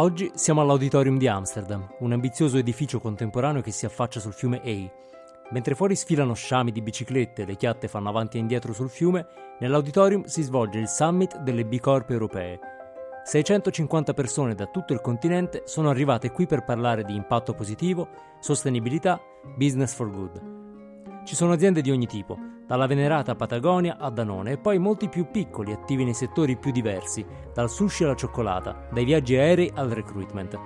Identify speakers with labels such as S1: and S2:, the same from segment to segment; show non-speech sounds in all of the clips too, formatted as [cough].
S1: Oggi siamo all'Auditorium di Amsterdam, un ambizioso edificio contemporaneo che si affaccia sul fiume Ey. Mentre fuori sfilano sciami di biciclette e le chiatte fanno avanti e indietro sul fiume, nell'auditorium si svolge il summit delle B Corp europee. 650 persone da tutto il continente sono arrivate qui per parlare di impatto positivo, sostenibilità, business for good. Ci sono aziende di ogni tipo, dalla venerata Patagonia a Danone e poi molti più piccoli attivi nei settori più diversi, dal sushi alla cioccolata, dai viaggi aerei al recruitment.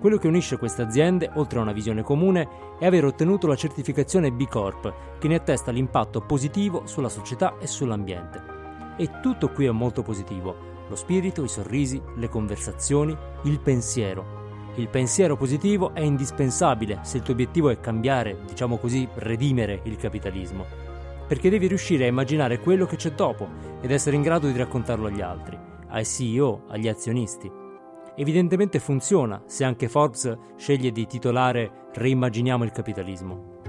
S1: Quello che unisce queste aziende, oltre a una visione comune, è aver ottenuto la certificazione B Corp, che ne attesta l'impatto positivo sulla società e sull'ambiente. E tutto qui è molto positivo. Lo spirito, i sorrisi, le conversazioni, il pensiero. Il pensiero positivo è indispensabile se il tuo obiettivo è cambiare, diciamo così, redimere il capitalismo perché devi riuscire a immaginare quello che c'è dopo ed essere in grado di raccontarlo agli altri, ai CEO, agli azionisti. Evidentemente funziona se anche Forbes sceglie di titolare Reimmaginiamo il capitalismo.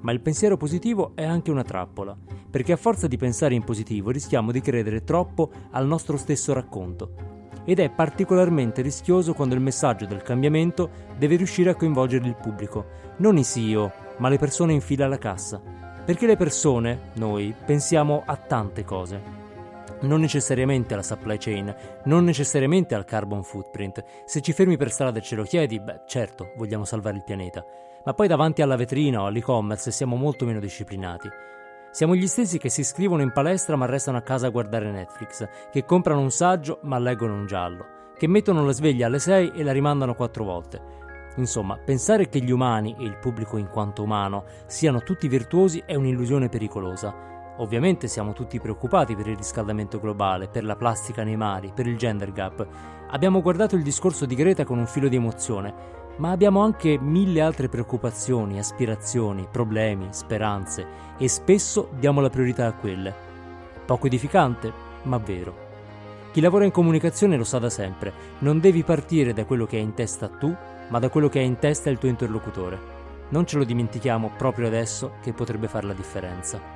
S1: Ma il pensiero positivo è anche una trappola, perché a forza di pensare in positivo rischiamo di credere troppo al nostro stesso racconto. Ed è particolarmente rischioso quando il messaggio del cambiamento deve riuscire a coinvolgere il pubblico, non i CEO, ma le persone in fila alla cassa, perché le persone, noi, pensiamo a tante cose. Non necessariamente alla supply chain, non necessariamente al carbon footprint. Se ci fermi per strada e ce lo chiedi, beh, certo, vogliamo salvare il pianeta. Ma poi davanti alla vetrina o all'e-commerce siamo molto meno disciplinati. Siamo gli stessi che si iscrivono in palestra ma restano a casa a guardare Netflix, che comprano un saggio ma leggono un giallo, che mettono la sveglia alle 6 e la rimandano quattro volte Insomma, pensare che gli umani e il pubblico in quanto umano siano tutti virtuosi è un'illusione pericolosa. Ovviamente siamo tutti preoccupati per il riscaldamento globale, per la plastica nei mari, per il gender gap. Abbiamo guardato il discorso di Greta con un filo di emozione, ma abbiamo anche mille altre preoccupazioni, aspirazioni, problemi, speranze e spesso diamo la priorità a quelle. Poco edificante, ma vero. Chi lavora in comunicazione lo sa da sempre, non devi partire da quello che hai in testa tu, ma da quello che hai in testa il tuo interlocutore. Non ce lo dimentichiamo proprio adesso che potrebbe fare la differenza.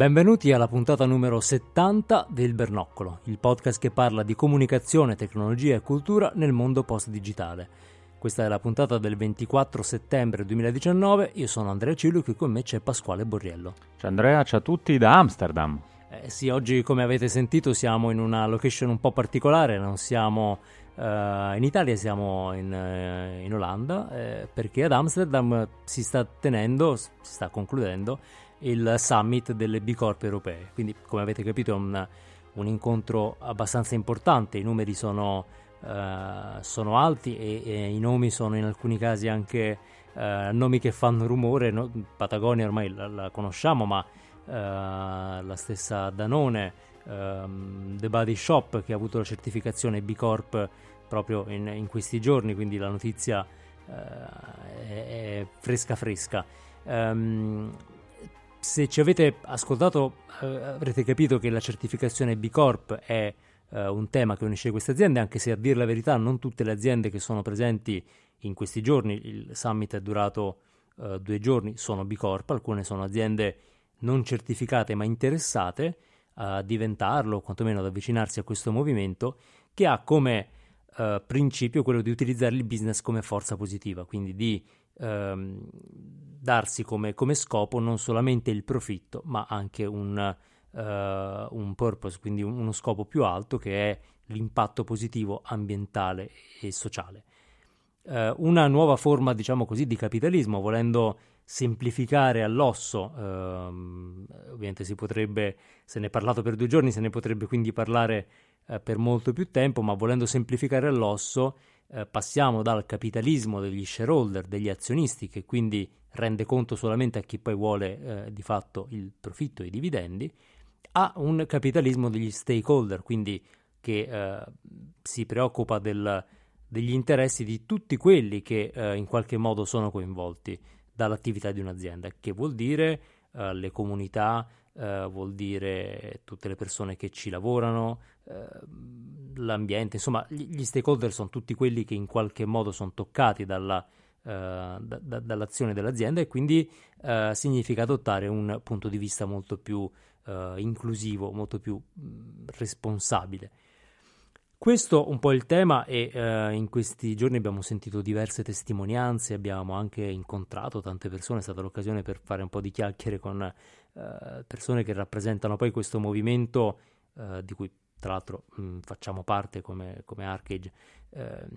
S1: Benvenuti alla puntata numero 70 del Bernoccolo, il podcast che parla di comunicazione, tecnologia e cultura nel mondo post-digitale. Questa è la puntata del 24 settembre 2019, io sono Andrea Cilu e qui con me c'è Pasquale Borriello.
S2: Ciao Andrea, ciao a tutti da Amsterdam.
S1: Eh, sì, oggi come avete sentito siamo in una location un po' particolare, non siamo uh, in Italia, siamo in, uh, in Olanda, eh, perché ad Amsterdam si sta tenendo, si sta concludendo il summit delle B Corp europee. Quindi, come avete capito, è un, un incontro abbastanza importante. I numeri sono, uh, sono alti e, e, i nomi sono in alcuni casi anche uh, nomi che fanno rumore. No? Patagonia ormai la, la conosciamo, ma uh, la stessa Danone, um, The Body Shop, che ha avuto la certificazione B Corp proprio in, in questi giorni, quindi la notizia è, è fresca fresca. Um, se ci avete ascoltato eh, avrete capito che la certificazione B Corp è eh, un tema che unisce queste aziende, anche se a dire la verità non tutte le aziende che sono presenti in questi giorni, il summit è durato eh, due giorni, sono B Corp, alcune sono aziende non certificate ma interessate a diventarlo, o quantomeno ad avvicinarsi a questo movimento, che ha come eh, principio quello di utilizzare il business come forza positiva, quindi di ehm, darsi come, come, scopo non solamente il profitto, ma anche un, uh, un purpose, quindi uno scopo più alto che è l'impatto positivo ambientale e sociale. Uh, una nuova forma, diciamo così, di capitalismo, volendo semplificare all'osso, uh, ovviamente si potrebbe, se ne è parlato per due giorni, se ne potrebbe quindi parlare uh, per molto più tempo, ma volendo semplificare all'osso eh, passiamo dal capitalismo degli shareholder, degli azionisti, che quindi rende conto solamente a chi poi vuole eh, di fatto il profitto e i dividendi, a un capitalismo degli stakeholder, quindi che eh, si preoccupa del, degli interessi di tutti quelli che eh, in qualche modo sono coinvolti dall'attività di un'azienda, che vuol dire eh, le comunità, eh, vuol dire tutte le persone che ci lavorano, l'ambiente, insomma gli, stakeholder sono tutti quelli che in qualche modo sono toccati dalla, eh, da, da, dall'azione dell'azienda e quindi eh, significa adottare un punto di vista molto più eh, inclusivo, molto più mh, responsabile. Questo un po' il tema e in questi giorni abbiamo sentito diverse testimonianze, abbiamo anche incontrato tante persone, è stata l'occasione per fare un po' di chiacchiere con persone che rappresentano poi questo movimento di cui tra l'altro mh, facciamo parte come, come Arcade ehm,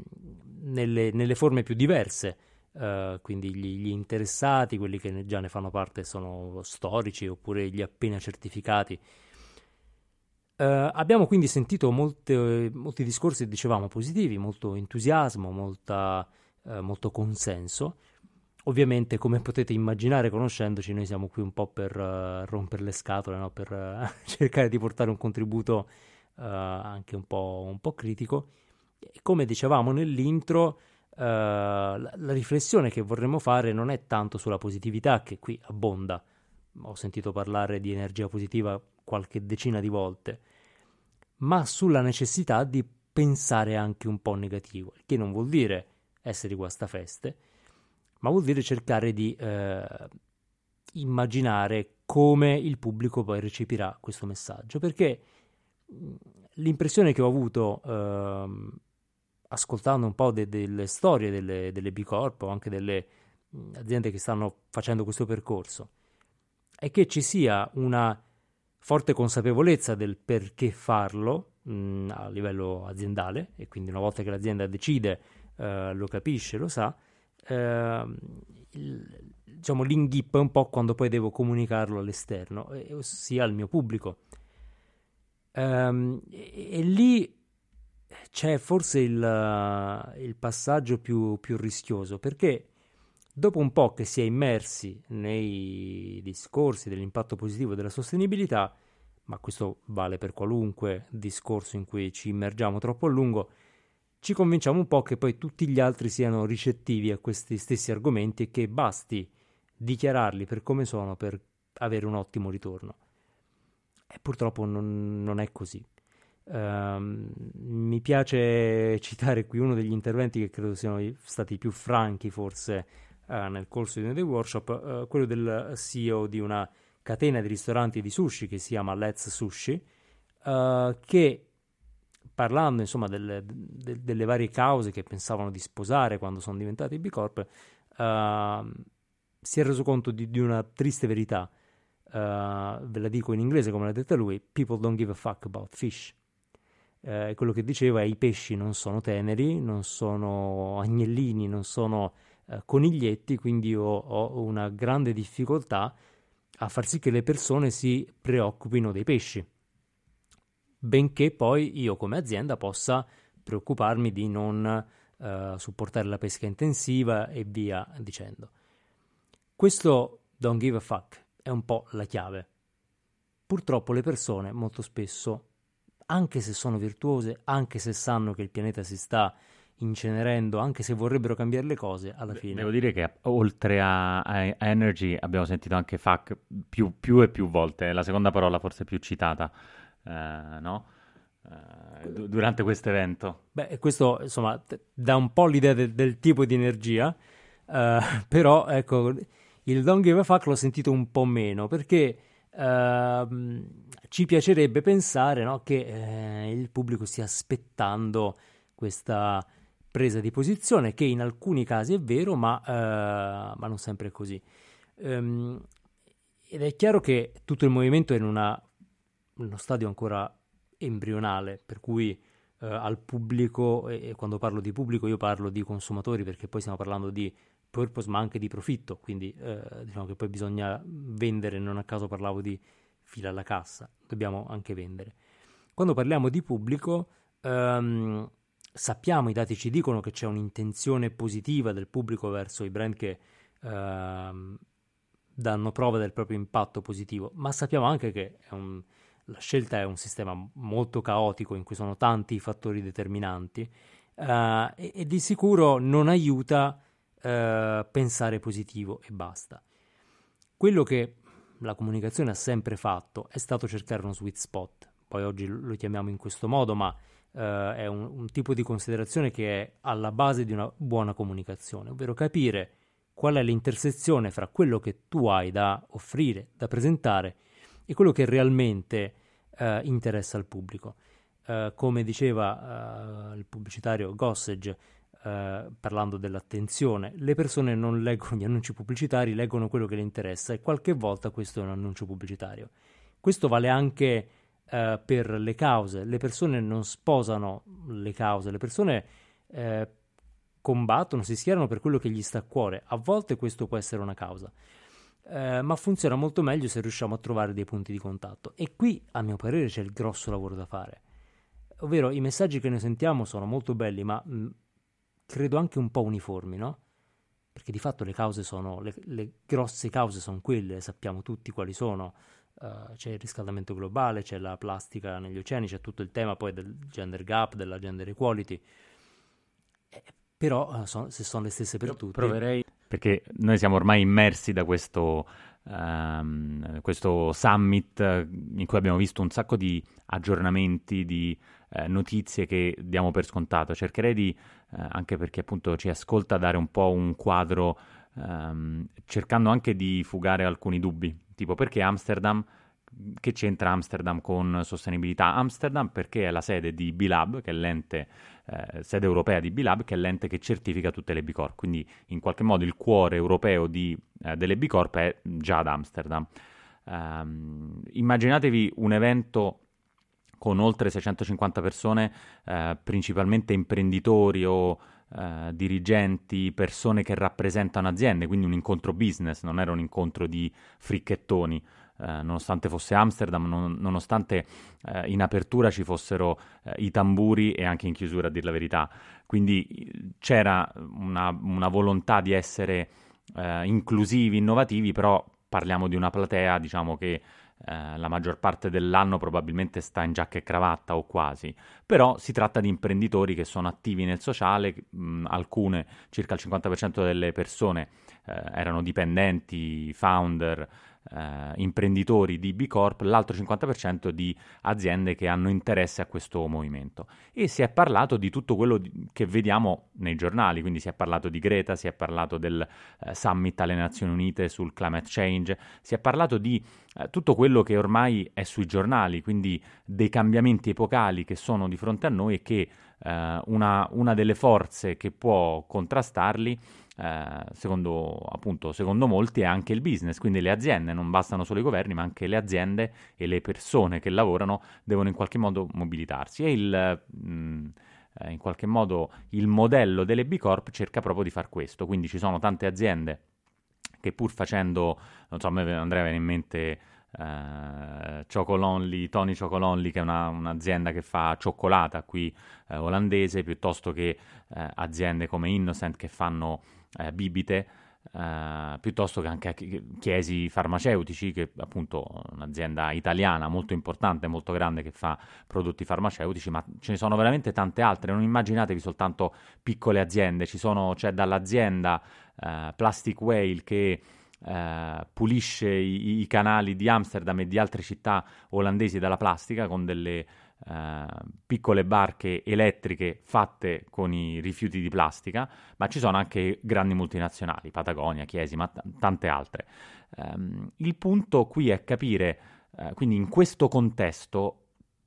S1: nelle, nelle, forme più diverse. Uh, quindi gli, gli, interessati, quelli che ne, già ne fanno parte sono storici oppure gli appena certificati Uh, abbiamo quindi sentito molte, molti discorsi, dicevamo, positivi, molto entusiasmo, molta, uh, molto consenso. Ovviamente, come potete immaginare, conoscendoci, noi siamo qui un po' per uh, rompere le scatole, no? per [laughs] cercare di portare un contributo anche un po', un po', critico. E come dicevamo nell'intro, la, la riflessione che vorremmo fare non è tanto sulla positività, che qui abbonda. Ho sentito parlare di energia positiva qualche decina di volte, ma sulla necessità di pensare anche un po' negativo, che non vuol dire essere guastafeste, ma vuol dire cercare di eh, immaginare come il pubblico poi recepirà questo messaggio, perché l'impressione che ho avuto eh, ascoltando un po' de- delle storie delle, delle B Corp o anche delle aziende che stanno facendo questo percorso è che ci sia una forte consapevolezza del perché farlo mh, a livello aziendale e quindi una volta che l'azienda decide, eh, lo capisce, lo sa, eh, il, diciamo l'inghippo è un po' quando poi devo comunicarlo all'esterno, ossia al mio pubblico. Um, e, e, lì c'è forse il, il passaggio più, più rischioso perché Dopo un po' che si è immersi nei discorsi dell'impatto positivo della sostenibilità, ma questo vale per qualunque discorso in cui ci immergiamo troppo a lungo, ci convinciamo un po' che poi tutti gli altri siano ricettivi a questi stessi argomenti e che basti dichiararli per come sono per avere un ottimo ritorno. E purtroppo non, non è così. Uh, mi piace citare qui uno degli interventi che credo siano stati più franchi forse uh, nel corso di uno dei workshop, uh, quello del CEO di una catena di ristoranti di sushi che si chiama Let's Sushi, uh, che parlando insomma delle, de, delle, varie cause che pensavano di sposare quando sono diventati B Corp, uh, si è reso conto di, di una triste verità. Uh, ve la dico in inglese come l'ha detta lui: People don't give a fuck about fish. Uh, quello che diceva è: i pesci non sono teneri, non sono agnellini, non sono coniglietti, quindi io ho una grande difficoltà a far sì che le persone si preoccupino dei pesci, benché poi io come azienda possa preoccuparmi di non uh, supportare la pesca intensiva e via dicendo. Questo don't give a fuck è un po' la chiave. Purtroppo le persone molto spesso, anche se sono virtuose, anche se sanno che il pianeta si sta incenerendo, anche se vorrebbero cambiare le cose, alla fine.
S2: Devo dire che oltre a, a Energy abbiamo sentito anche FAC più, più, e più volte, la seconda parola forse più citata, eh, no? Eh, durante questo evento.
S1: Beh, questo insomma dà un po' l'idea de- del tipo di energia, eh, [laughs] però ecco, il Don't Give a Fuck l'ho sentito un po' meno, perché ehm, ci piacerebbe pensare no, che eh, il pubblico stia aspettando questa presa di posizione, che in alcuni casi è vero, ma, uh, ma non sempre è così. Um, ed è chiaro che tutto il movimento è in, una, uno stadio ancora embrionale, per cui uh, al pubblico, e quando parlo di pubblico io parlo di consumatori, perché poi stiamo parlando di purpose ma anche di profitto, quindi uh, diciamo che poi bisogna vendere, non a caso parlavo di fila alla cassa, dobbiamo anche vendere. Quando parliamo di pubblico, um, sappiamo, i dati ci dicono che c'è un'intenzione positiva del pubblico verso i brand che uh, danno prova del proprio impatto positivo, ma sappiamo anche che un, la scelta è un sistema molto caotico in cui sono tanti i fattori determinanti uh, e, e, di sicuro non aiuta uh, pensare positivo e basta. Quello che la comunicazione ha sempre fatto è stato cercare uno sweet spot, poi oggi lo chiamiamo in questo modo, ma uh, è un, un tipo di considerazione che è alla base di una buona comunicazione, ovvero capire qual è l'intersezione fra quello che tu hai da offrire, da presentare e quello che realmente uh, interessa al pubblico. Uh, come diceva uh, il pubblicitario Gossage, parlando dell'attenzione, le persone non leggono gli annunci pubblicitari, leggono quello che le interessa e qualche volta questo è un annuncio pubblicitario. Questo vale anche per le cause, le persone non sposano le cause, le persone combattono, si schierano per quello che gli sta a cuore. A volte questo può essere una causa, eh, ma funziona molto meglio se riusciamo a trovare dei punti di contatto. E qui, a mio parere, c'è il grosso lavoro da fare. Ovvero, i messaggi che noi sentiamo sono molto belli, ma mh, mm, credo anche un po' uniformi, no? Perché di fatto le cause sono, le, le grosse cause sono quelle, sappiamo tutti quali sono. Uh, c'è il riscaldamento globale, c'è la plastica negli oceani, c'è tutto il tema poi del gender gap, della gender equality. Eh, però uh, so, se sono le stesse per tutti.
S2: Proverei, perché noi siamo ormai immersi da questo, um, questo summit in cui abbiamo visto un sacco di aggiornamenti, di uh, notizie che diamo per scontato. Cercherei di, uh, anche perché appunto ci ascolta, dare un po' un quadro, um, cercando anche di fugare alcuni dubbi, tipo perché Amsterdam che c'entra Amsterdam con sostenibilità? Amsterdam perché è la sede di B-Lab, che è l'ente, eh, sede europea di B-Lab, che è l'ente che certifica tutte le B Corp, quindi in qualche modo il cuore europeo di, eh, delle B Corp è già ad Amsterdam. Um, immaginatevi un evento con oltre 650 persone, eh, principalmente imprenditori o eh, dirigenti, persone che rappresentano aziende, quindi un incontro business, non era un incontro di fricchettoni. Eh, nonostante fosse Amsterdam, non, nonostante eh, in apertura ci fossero eh, i tamburi e anche in chiusura, a dir la verità. Quindi c'era una, una volontà di essere eh, inclusivi, innovativi, però parliamo di una platea, diciamo che eh, la maggior parte dell'anno probabilmente sta in giacca e cravatta o quasi, però si tratta di imprenditori che sono attivi nel sociale, mh, alcune, circa il 50% delle persone eh, erano dipendenti, founder, eh, imprenditori di B Corp, l'altro 50% di aziende che hanno interesse a questo movimento. E si è parlato di tutto quello che vediamo nei giornali, quindi si è parlato di Greta, si è parlato del eh, summit alle Nazioni Unite sul climate change, si è parlato di eh, tutto quello che ormai è sui giornali, quindi dei cambiamenti epocali che sono di fronte a noi e che eh, una, una delle forze che può contrastarli eh, secondo, appunto, secondo molti è anche il business, quindi le aziende, non bastano solo i governi, ma anche le aziende e le persone che lavorano devono in qualche modo mobilitarsi. E il, mh, mm, eh, in qualche modo il modello delle B Corp cerca proprio di far questo, quindi ci sono tante aziende che pur facendo, non so, a me Andrea viene in mente Uh, Chocolonely, Tony Chocolonely, che è una, un'azienda che fa cioccolata qui uh, olandese, piuttosto che uh, aziende come Innocent che fanno eh, bibite, eh, piuttosto che anche Chiesi Farmaceutici, che è appunto un'azienda italiana molto importante, molto grande che fa prodotti farmaceutici, ma ce ne sono veramente tante altre. Non immaginatevi soltanto piccole aziende, ci sono, c'è dall'azienda eh, Plastic Whale che Uh, pulisce i, i, canali di Amsterdam e di altre città olandesi dalla plastica con delle Uh, piccole barche elettriche fatte con i rifiuti di plastica, ma ci sono anche grandi multinazionali, Patagonia, Chiesi, ma t- tante altre. Um, il punto qui è capire, uh, quindi in questo contesto,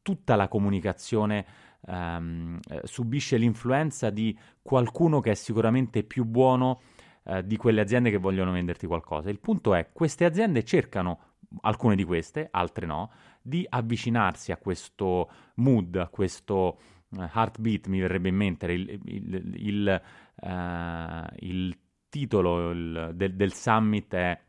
S2: tutta la comunicazione um, subisce l'influenza di qualcuno che è sicuramente più buono uh, di quelle aziende che vogliono venderti qualcosa. Il punto è, queste aziende cercano, alcune di queste, altre no, di avvicinarsi a questo mood, a questo uh, heartbeat, mi verrebbe in mente il, il, il, uh, il titolo del, del summit è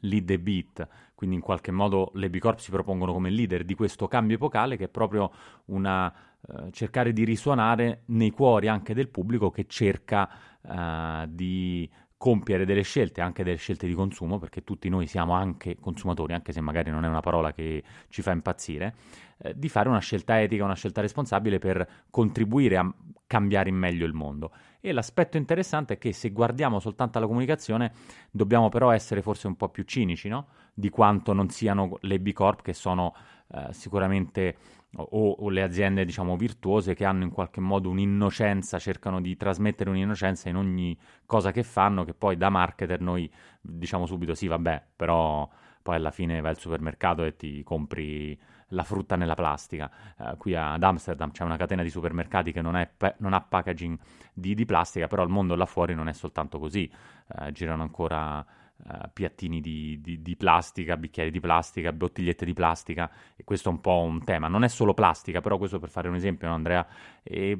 S2: Lead the Beat, quindi in qualche modo le B Corp si propongono come leader di questo cambio epocale che è proprio una eh, cercare di risuonare nei cuori anche del pubblico che cerca eh, di compiere delle scelte, anche delle scelte di consumo, perché tutti noi siamo anche consumatori, anche se magari non è una parola che ci fa impazzire, eh, di fare una scelta etica, una scelta responsabile per contribuire a cambiare in meglio il mondo. E l'aspetto interessante è che se guardiamo soltanto alla comunicazione, dobbiamo però essere forse un po' più cinici, no? Di quanto non siano le B Corp che sono eh, sicuramente o, o, le aziende diciamo virtuose che hanno in qualche modo un'innocenza, cercano di trasmettere un'innocenza in ogni cosa che fanno, che poi da marketer noi diciamo subito sì, vabbè, però poi alla fine vai al supermercato e ti compri la frutta nella plastica. Uh, qui ad Amsterdam c'è una catena di supermercati che non, è, non ha packaging di, di, plastica, però il mondo là fuori non è soltanto così, uh, girano ancora Uh, piattini di, di, di, plastica, bicchieri di plastica, bottigliette di plastica, e questo è un po' un tema. Non è solo plastica, però questo per fare un esempio, no, Andrea? E,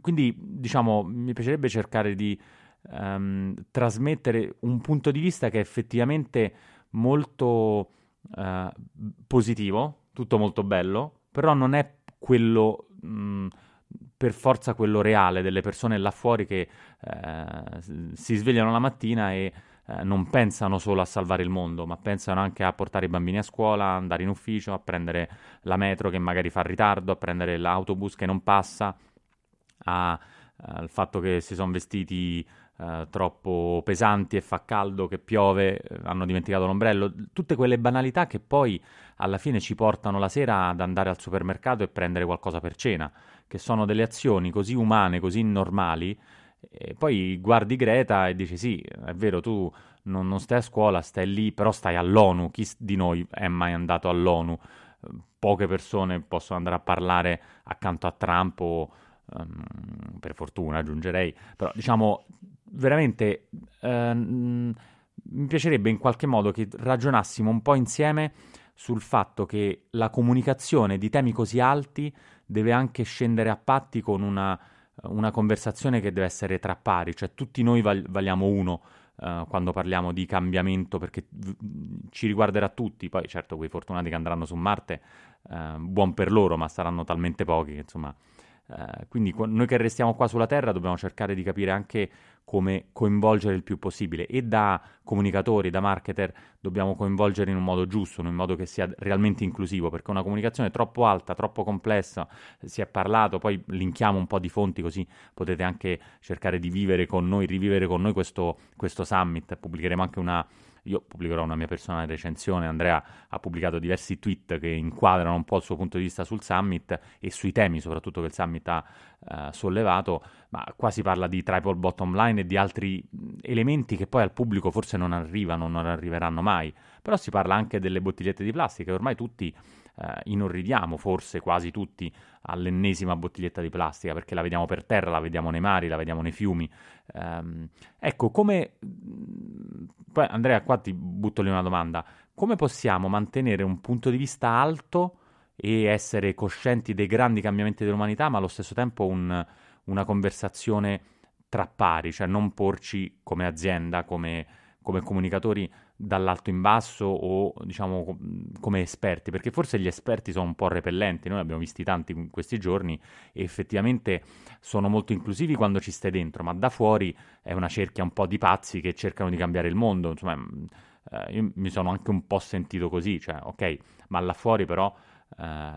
S2: quindi, diciamo, mi piacerebbe cercare di um, trasmettere un punto di vista che è effettivamente molto uh, positivo, tutto molto bello, però non è quello... Mh, per forza quello reale delle persone là fuori che uh, si svegliano la mattina e eh, non pensano solo a salvare il mondo, ma pensano anche a portare i bambini a scuola, andare in ufficio, a prendere la metro che magari fa ritardo, a prendere l'autobus che non passa, al eh, fatto che si sono vestiti eh, troppo pesanti e fa caldo, che piove, eh, hanno dimenticato l'ombrello, tutte quelle banalità che poi alla fine ci portano la sera ad andare al supermercato e prendere qualcosa per cena, che sono delle azioni così umane, così normali e poi guardi Greta e dici sì, è vero, tu non, non, stai a scuola, stai lì, però stai all'ONU. Chi di noi è mai andato all'ONU? Poche persone possono andare a parlare accanto a Trump o, um, per fortuna aggiungerei, però diciamo veramente um, mi piacerebbe in qualche modo che ragionassimo un po' insieme sul fatto che la comunicazione di temi così alti deve anche scendere a patti con una una conversazione che deve essere tra pari, cioè tutti noi val- valiamo uno uh, quando parliamo di cambiamento perché ci riguarderà tutti, poi certo quei fortunati che andranno su Marte, uh, buon per loro, ma saranno talmente pochi che insomma Uh, quindi noi che restiamo qua sulla Terra dobbiamo cercare di capire anche come coinvolgere il più possibile. E da comunicatori, da marketer dobbiamo coinvolgere in un modo giusto, in un modo che sia realmente inclusivo, perché una comunicazione troppo alta, troppo complessa, si è parlato, poi linkiamo un po' di fonti così potete anche cercare di vivere con noi, rivivere con noi questo, questo summit, pubblicheremo anche una io pubblicherò una mia personale recensione. Andrea ha pubblicato diversi tweet che inquadrano un po' il suo punto di vista sul summit e sui temi, soprattutto che il summit ha uh, sollevato. Ma qua si parla di triple bottom line e di altri elementi che poi al pubblico forse non arrivano, non arriveranno mai. Però si parla anche delle bottigliette di plastica, ormai tutti eh, inorridiamo forse quasi tutti all'ennesima bottiglietta di plastica perché la vediamo per terra, la vediamo nei mari, la vediamo nei fiumi. Um, ecco, come... Poi Andrea, qua ti butto lì una domanda. Come possiamo mantenere un punto di vista alto e essere coscienti dei grandi cambiamenti dell'umanità, ma allo stesso tempo un, una conversazione tra pari, cioè non porci come azienda, come, come comunicatori dall'alto in basso o diciamo come esperti, perché forse gli esperti sono un po' repellenti, noi abbiamo visti tanti in questi giorni e effettivamente sono molto inclusivi quando ci stai dentro, ma da fuori è una cerchia un po' di pazzi che cercano di cambiare il mondo, insomma eh, io mi sono anche un po' sentito così, cioè ok, ma là fuori però eh,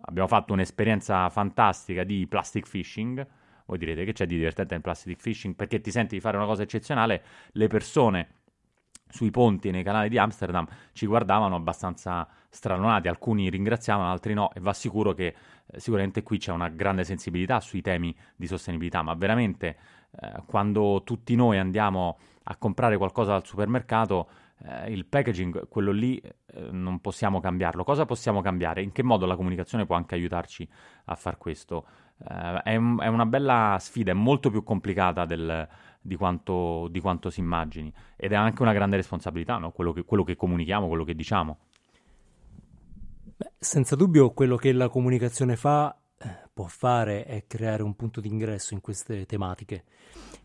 S2: abbiamo fatto un'esperienza fantastica di plastic fishing, voi direte che c'è di divertente nel plastic fishing? Perché ti senti di fare una cosa eccezionale, le persone sui ponti nei canali di Amsterdam ci guardavano abbastanza stranonati, alcuni ringraziavano, altri no e va sicuro che eh, sicuramente qui c'è una grande sensibilità sui temi di sostenibilità, ma veramente eh, quando tutti noi andiamo a comprare qualcosa dal supermercato eh, il packaging, quello lì, eh, non possiamo cambiarlo. Cosa possiamo cambiare? In che modo la comunicazione può anche aiutarci a far questo? Eh, è, un, è, una bella sfida, è molto più complicata del, di quanto, di quanto si immagini. Ed è anche una grande responsabilità, no? quello, che, quello che comunichiamo, quello che diciamo.
S1: Beh, senza dubbio quello che la comunicazione fa, eh, può fare è creare un punto d'ingresso in queste tematiche.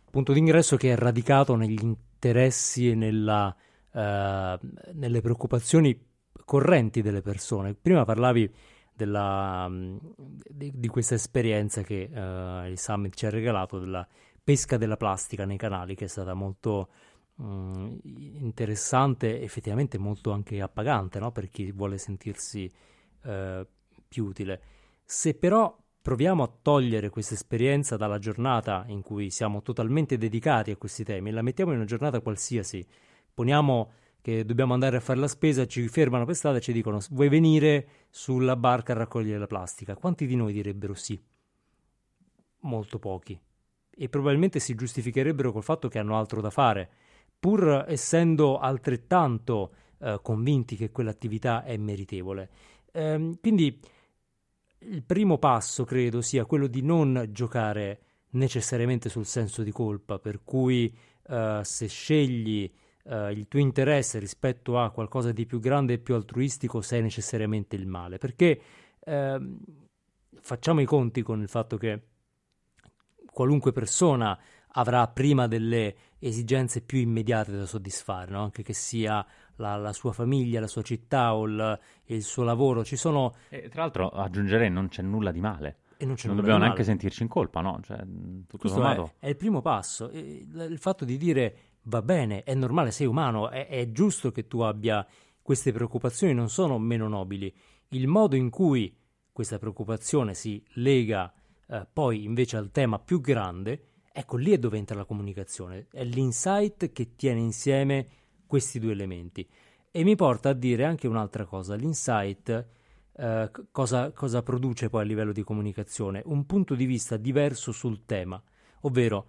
S1: Punto d'ingresso che è radicato negli interessi e nella, uh, nelle preoccupazioni correnti delle persone. Prima parlavi della, di, di, questa esperienza che uh, il Summit ci ha regalato della pesca della plastica nei canali, che è stata molto um, interessante, effettivamente molto anche appagante no? per chi vuole sentirsi uh, più utile. Se però proviamo a togliere questa esperienza dalla giornata in cui siamo totalmente dedicati a questi temi la mettiamo in una giornata qualsiasi, poniamo che dobbiamo andare a fare la spesa, ci fermano per strada e ci dicono vuoi venire sulla barca a raccogliere la plastica? Quanti di noi direbbero sì? Molto pochi. E probabilmente si giustificherebbero col fatto che hanno altro da fare, pur essendo altrettanto eh, convinti che quell'attività è meritevole. Ehm, quindi il primo passo credo sia quello di non giocare necessariamente sul senso di colpa, per cui eh, se scegli uh, il tuo interesse rispetto a qualcosa di più grande e più altruistico sei necessariamente il male, perché uh, facciamo i conti con il fatto che qualunque persona avrà prima delle esigenze più immediate da soddisfare, no? anche che sia la, la, sua famiglia, la sua città o il, il suo lavoro. Ci sono...
S2: E, tra l'altro aggiungerei non c'è nulla di male.
S1: E non,
S2: non dobbiamo neanche sentirci in colpa, no? Cioè,
S1: sommato... è, è, il primo passo. Il, il fatto di dire va bene, è normale, sei umano, è, è giusto che tu abbia queste preoccupazioni, non sono meno nobili. Il modo in cui questa preoccupazione si lega eh, poi invece al tema più grande, ecco lì è dove entra la comunicazione, è l'insight che tiene insieme questi due elementi. E mi porta a dire anche un'altra cosa, l'insight eh, cosa, cosa produce poi a livello di comunicazione? Un punto di vista diverso sul tema, ovvero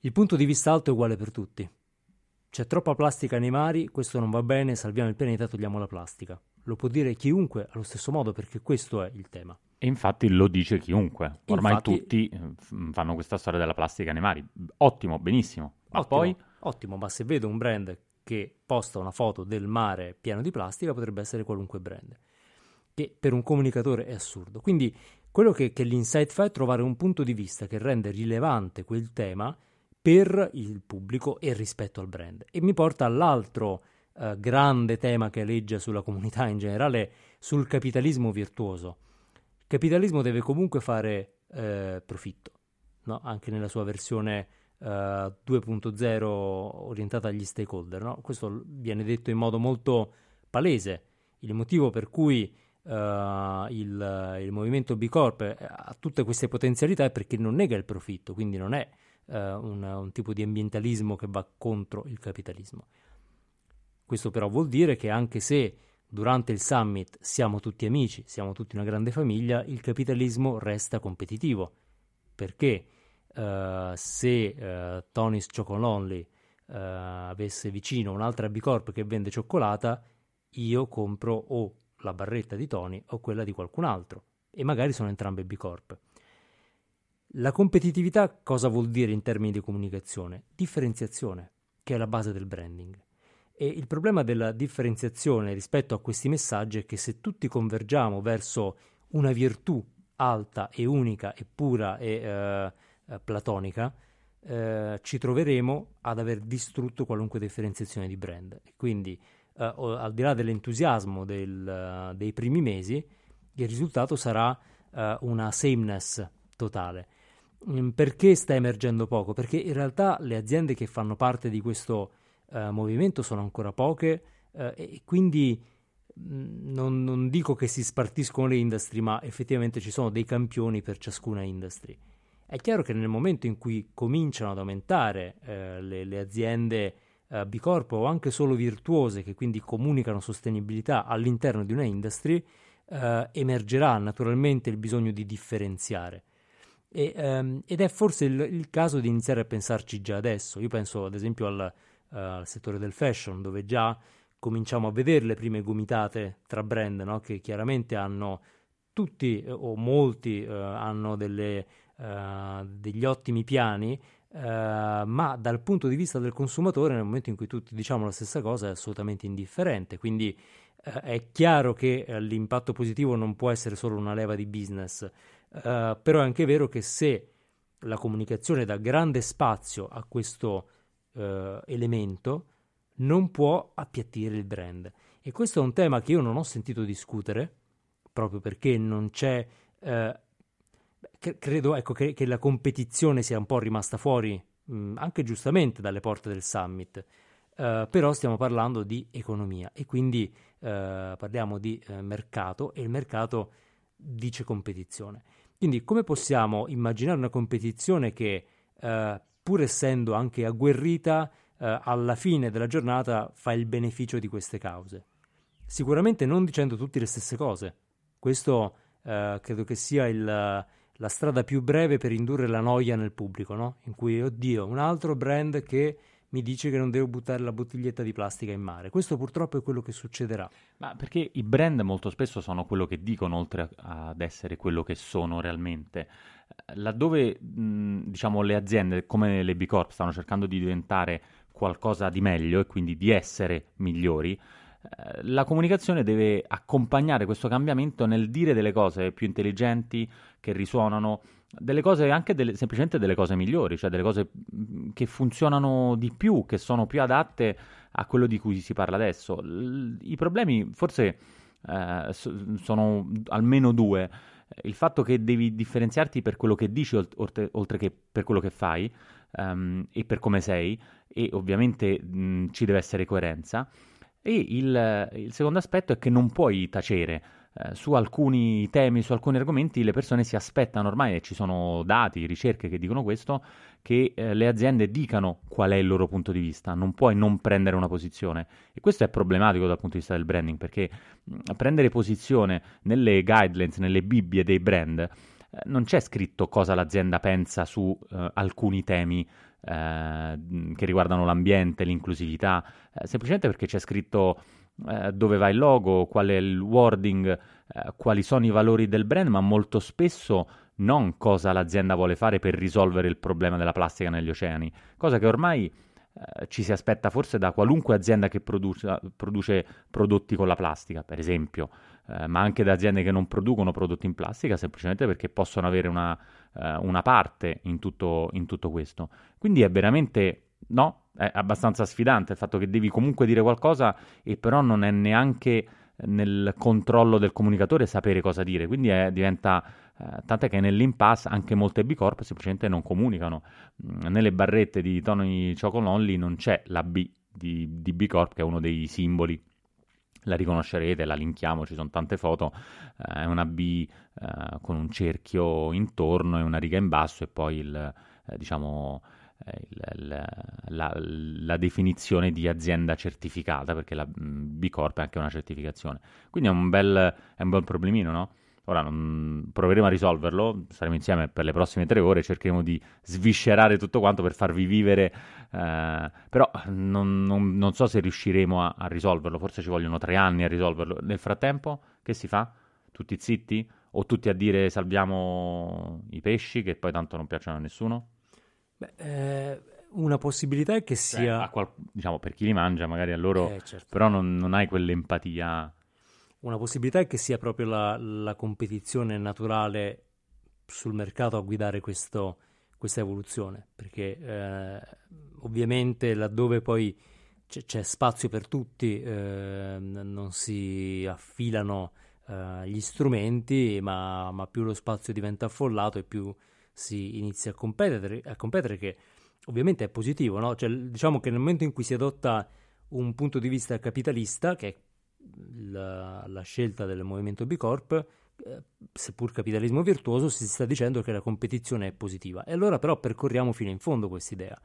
S1: il punto di vista alto è uguale per tutti. C'è troppa plastica nei mari, questo non va bene, salviamo il pianeta, togliamo la plastica. Lo può dire chiunque allo stesso modo perché questo è il tema.
S2: E infatti lo dice chiunque. Ormai infatti, tutti eh, fanno questa storia della plastica nei mari. Ottimo, benissimo. Ma
S1: ottimo,
S2: poi...
S1: Ottimo, ma se vedo un brand che posta una foto del mare pieno di plastica potrebbe essere qualunque brand. Che per un comunicatore è assurdo. Quindi quello che, che l'insight fa è trovare un punto di vista che rende rilevante quel tema per il pubblico e rispetto al brand. E mi porta all'altro eh, grande tema che aleggia sulla comunità in generale, sul capitalismo virtuoso. Il capitalismo deve comunque fare eh, profitto, no? anche nella sua versione uh, eh, 2.0 orientata agli stakeholder. No? Questo viene detto in modo molto palese. Il motivo per cui uh, il, il, movimento B Corp ha tutte queste potenzialità è perché non nega il profitto, quindi non è eh, un, un tipo di ambientalismo che va contro il capitalismo. Questo però vuol dire che anche se durante il summit siamo tutti amici, siamo tutti una grande famiglia, il capitalismo resta competitivo. Perché uh, se uh, Tony's Chocolonely uh, avesse vicino un'altra B Corp che vende cioccolata, io compro o la barretta di Tony o quella di qualcun altro. E magari sono entrambe B Corp. La competitività cosa vuol dire in termini di comunicazione? Differenziazione, che è la base del branding. E il problema della differenziazione rispetto a questi messaggi è che se tutti convergiamo verso una virtù alta e unica e pura e eh, eh platonica, eh, ci troveremo ad aver distrutto qualunque differenziazione di brand. Quindi, eh, al di là dell'entusiasmo del, dei primi mesi, il risultato sarà eh, una sameness totale. Mm, perché sta emergendo poco? Perché in realtà le aziende che fanno parte di questo uh, movimento sono ancora poche uh, e quindi mm, non, non, dico che si spartiscono le industrie, ma effettivamente ci sono dei campioni per ciascuna industria. È chiaro che nel momento in cui cominciano ad aumentare uh, le, le, aziende B Corp o anche solo virtuose che quindi comunicano sostenibilità all'interno di una industria, emergerà naturalmente il bisogno di differenziare. E, um, ed è forse il, il, caso di iniziare a pensarci già adesso. Io penso ad esempio al, uh, al, settore del fashion, dove già cominciamo a vedere le prime gomitate tra brand, no? che chiaramente hanno tutti o molti uh, hanno delle, uh, degli ottimi piani, ma dal punto di vista del consumatore, nel momento in cui tutti diciamo la stessa cosa, è assolutamente indifferente. Quindi è chiaro che l'impatto positivo non può essere solo una leva di business Uh, però è anche vero che se la comunicazione dà grande spazio a questo uh, elemento, non può appiattire il brand. E questo è un tema che io non ho sentito discutere, proprio perché non c'è... Eh, credo ecco, che, che, la competizione sia un po' rimasta fuori, mh, anche giustamente, dalle porte del summit. Uh, però stiamo parlando di economia e quindi uh, parliamo di uh, mercato e il mercato dice competizione. Quindi come possiamo immaginare una competizione che pur essendo anche agguerrita alla fine della giornata fa il beneficio di queste cause? Sicuramente non dicendo tutte le stesse cose. Questo credo che sia il, la strada più breve per indurre la noia nel pubblico, no? In cui, oddio, un altro brand che mi dice che non devo buttare la bottiglietta di plastica in mare. Questo purtroppo è quello che succederà.
S2: Ma perché i brand molto spesso sono quello che dicono oltre ad essere quello che sono realmente. Laddove mh, diciamo le aziende come le B Corp stanno cercando di diventare qualcosa di meglio e quindi di essere migliori, eh, la comunicazione deve accompagnare questo cambiamento nel dire delle cose più intelligenti, che risuonano, delle cose anche delle, semplicemente delle cose migliori, cioè delle cose che funzionano di più, che sono più adatte a quello di cui si parla adesso. I problemi forse eh, sono almeno due. Il fatto che devi differenziarti per quello che dici oltre, oltre che per quello che fai um, e per come sei, e ovviamente mh, ci deve essere coerenza. E il, il secondo aspetto è che non puoi tacere eh, su alcuni temi, su alcuni argomenti, le persone si aspettano ormai, e ci sono dati, ricerche che dicono questo, che eh, le aziende dicano qual è il loro punto di vista, non puoi non prendere una posizione. E questo è problematico dal punto di vista del branding, perché mh, prendere posizione nelle guidelines, nelle bibbie dei brand, eh, non c'è scritto cosa l'azienda pensa su eh, alcuni temi eh, che riguardano l'ambiente, l'inclusività, eh, semplicemente perché c'è scritto eh, dove va il logo, qual è il wording, quali sono i valori del brand, ma molto spesso non cosa l'azienda vuole fare per risolvere il problema della plastica negli oceani, cosa che ormai eh, ci si aspetta forse da qualunque azienda che produce, produce prodotti con la plastica, per esempio, eh, ma anche da aziende che non producono prodotti in plastica, semplicemente perché possono avere una, eh, una parte in tutto, in tutto questo. Quindi è veramente no, è abbastanza sfidante il fatto che devi comunque dire qualcosa e però non è neanche nel controllo del comunicatore sapere cosa dire, quindi è, diventa eh, tant'è che nell'impasse anche molte B Corp semplicemente non comunicano. Mm, nelle barrette di Tony Chocolonely non c'è la B di, di B Corp che è uno dei simboli la riconoscerete, la linkiamo, ci sono tante foto, eh, è una B eh, con un cerchio intorno e una riga in basso e poi il, eh, diciamo, il, la, la, definizione di azienda certificata, perché la mm, B Corp è anche una certificazione. Quindi è un bel, è un bel problemino, no? Ora non, proveremo a risolverlo, saremo insieme per le prossime tre ore, cercheremo di sviscerare tutto quanto per farvi vivere, eh, però non, non, non, so se riusciremo a, a, risolverlo, forse ci vogliono tre anni a risolverlo. Nel frattempo, che si fa? Tutti zitti? O tutti a dire salviamo i pesci, che poi tanto non piacciono a nessuno?
S1: Beh, eh, una possibilità è che cioè, sia...
S2: qual... diciamo, per chi li mangia magari a loro, eh, certo. però non, non, hai quell'empatia.
S1: Una possibilità è che sia proprio la, la competizione naturale sul mercato a guidare questo, questa evoluzione, perché eh, ovviamente laddove poi c'è, c'è spazio per tutti, eh, non si affilano eh, gli strumenti, ma, ma, più lo spazio diventa affollato e più si inizia a competere, a competere che ovviamente è positivo, no? cioè, diciamo che nel momento in cui si adotta un punto di vista capitalista, che è la, la scelta del movimento B Corp, eh, seppur capitalismo virtuoso, si sta dicendo che la competizione è positiva. E allora però percorriamo fino in fondo questa idea,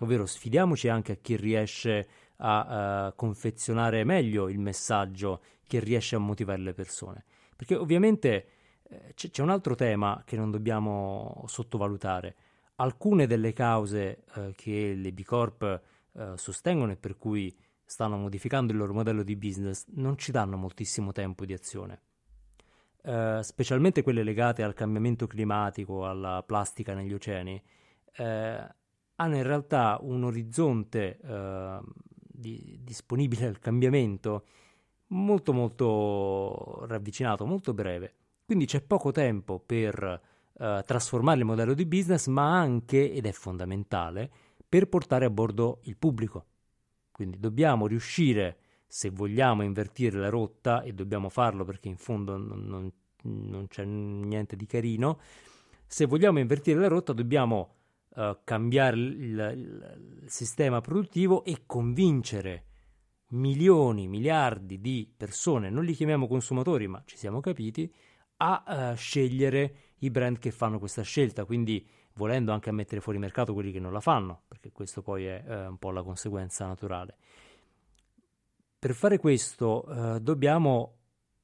S1: ovvero sfidiamoci anche a chi riesce a uh, confezionare meglio il messaggio, chi riesce a motivare le persone. Perché ovviamente eh, c'è un altro tema che non dobbiamo sottovalutare. Alcune delle cause eh, che le B Corp eh, sostengono e per cui stanno modificando il loro modello di business non ci danno moltissimo tempo di azione. Uh, specialmente quelle legate al cambiamento climatico, alla plastica negli oceani, uh, hanno in realtà un orizzonte uh, di, disponibile al cambiamento molto molto ravvicinato, molto breve. Quindi c'è poco tempo per uh, trasformare il modello di business, ma anche, ed è fondamentale, per portare a bordo il pubblico. Quindi dobbiamo riuscire, se vogliamo invertire la rotta, e dobbiamo farlo perché in fondo non, non, non c'è niente di carino, se vogliamo invertire la rotta dobbiamo uh, cambiare il, il, sistema produttivo e convincere milioni, miliardi di persone, non li chiamiamo consumatori, ma ci siamo capiti, a uh, scegliere i brand che fanno questa scelta, quindi volendo anche a mettere fuori mercato quelli che non la fanno, perché questo poi è uh, un po' la conseguenza naturale. Per fare questo uh, dobbiamo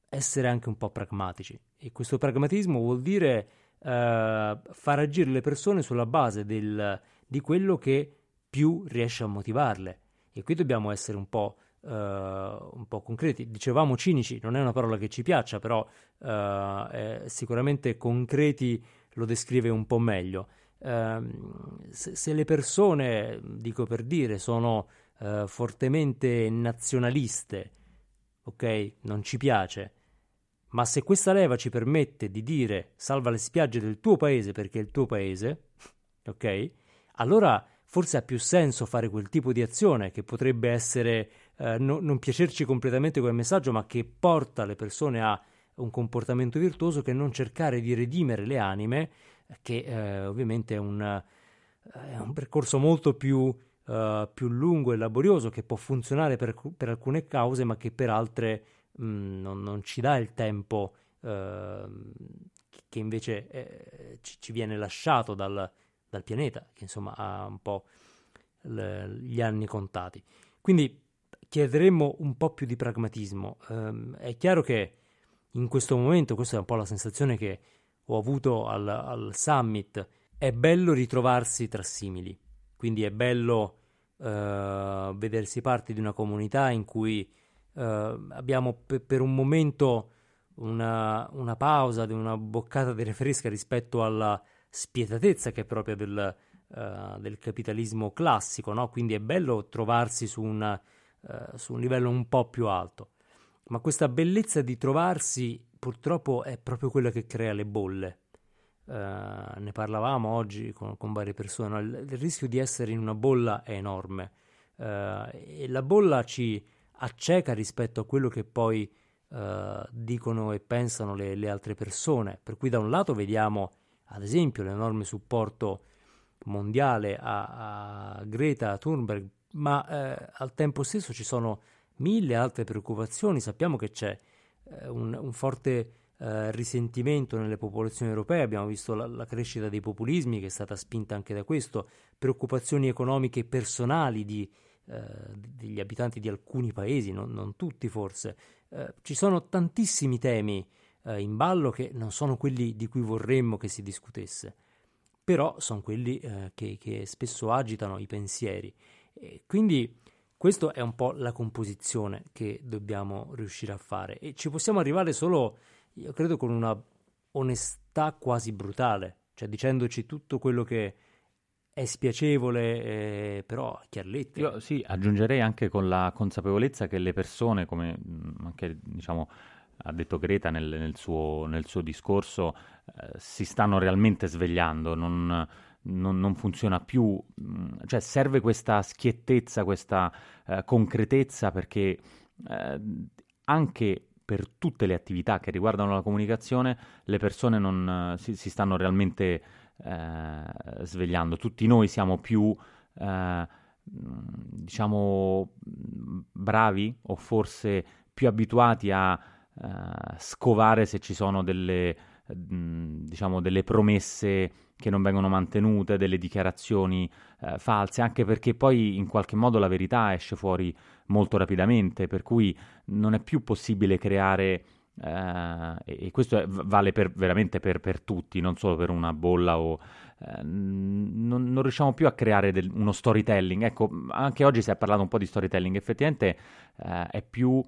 S1: essere anche un po' pragmatici e questo pragmatismo vuol dire far agire le persone sulla base del, di quello che più riesce a motivarle e qui dobbiamo essere un po' Uh, un po' concreti. Dicevamo cinici, non è una parola che ci piaccia, però uh, sicuramente concreti lo descrive un po' meglio. Uh, se, se, le persone, dico per dire, sono eh, fortemente nazionaliste, ok, non ci piace, ma se questa leva ci permette di dire salva le spiagge del tuo paese perché è il tuo paese, [laughs] ok, allora forse ha più senso fare quel tipo di azione che potrebbe essere eh, no, non piacerci completamente quel messaggio, ma che porta le persone a un comportamento virtuoso che non cercare di redimere le anime, che eh, ovviamente è un, è un, percorso molto più, uh, più, lungo e laborioso che può funzionare per, per, alcune cause, ma che per altre mh, mm, non, non, ci dà il tempo uh, che invece eh, ci, ci, viene lasciato dal, dal, pianeta, che insomma ha un po' le, gli anni contati. Quindi chiederemmo un po' più di pragmatismo. Um, è chiaro che in questo momento, questa è un po' la sensazione che ho avuto al, al summit, è bello ritrovarsi tra simili, quindi è bello uh, vedersi parte di una comunità in cui uh, abbiamo pe- per un momento una, una pausa, una boccata di fresca rispetto alla spietatezza che è propria del, uh, del capitalismo classico, no? quindi è bello trovarsi su una eh, su un livello un po' più alto. Ma questa bellezza di trovarsi purtroppo è proprio quella che crea le bolle. Uh, ne parlavamo oggi con, con varie persone, no? il, il, rischio di essere in una bolla è enorme uh, e la bolla ci acceca rispetto a quello che poi uh, dicono e pensano le, le, altre persone. Per cui da un lato vediamo ad esempio l'enorme supporto mondiale a, a Greta Thunberg ma al tempo stesso ci sono mille altre preoccupazioni. Sappiamo che c'è un, un, forte eh, risentimento nelle popolazioni europee, abbiamo visto la, la, crescita dei populismi che è stata spinta anche da questo, preoccupazioni economiche personali di, eh, degli abitanti di alcuni paesi, non, non tutti forse. Eh, ci sono tantissimi temi eh, in ballo che non sono quelli di cui vorremmo che si discutesse, però sono quelli che, che spesso agitano i pensieri. E quindi questa è un po' la composizione che dobbiamo riuscire a fare e ci possiamo arrivare solo, io credo, con una onestà quasi brutale, cioè dicendoci tutto quello che è spiacevole, eh, però chiarlette.
S2: Io sì, aggiungerei anche con la consapevolezza che le persone, come mm, anche diciamo ha detto Greta nel, nel, suo, nel suo, discorso, eh, si stanno realmente svegliando, non non, non, funziona più, mm, cioè serve questa schiettezza, questa eh, concretezza perché eh, anche per tutte le attività che riguardano la comunicazione le persone non, si, si, stanno realmente eh, svegliando. Tutti noi siamo più, eh, diciamo, bravi o forse più abituati a eh, scovare se ci sono delle, mm, diciamo, delle promesse che non vengono mantenute, delle dichiarazioni eh, false, anche perché poi in qualche modo la verità esce fuori molto rapidamente, per cui non è più possibile creare, eh, e questo è, vale per, veramente per, per, tutti, non solo per una bolla o... Eh, non, non, riusciamo più a creare del, uno storytelling. Ecco, anche oggi si è parlato un po' di storytelling, effettivamente eh, è più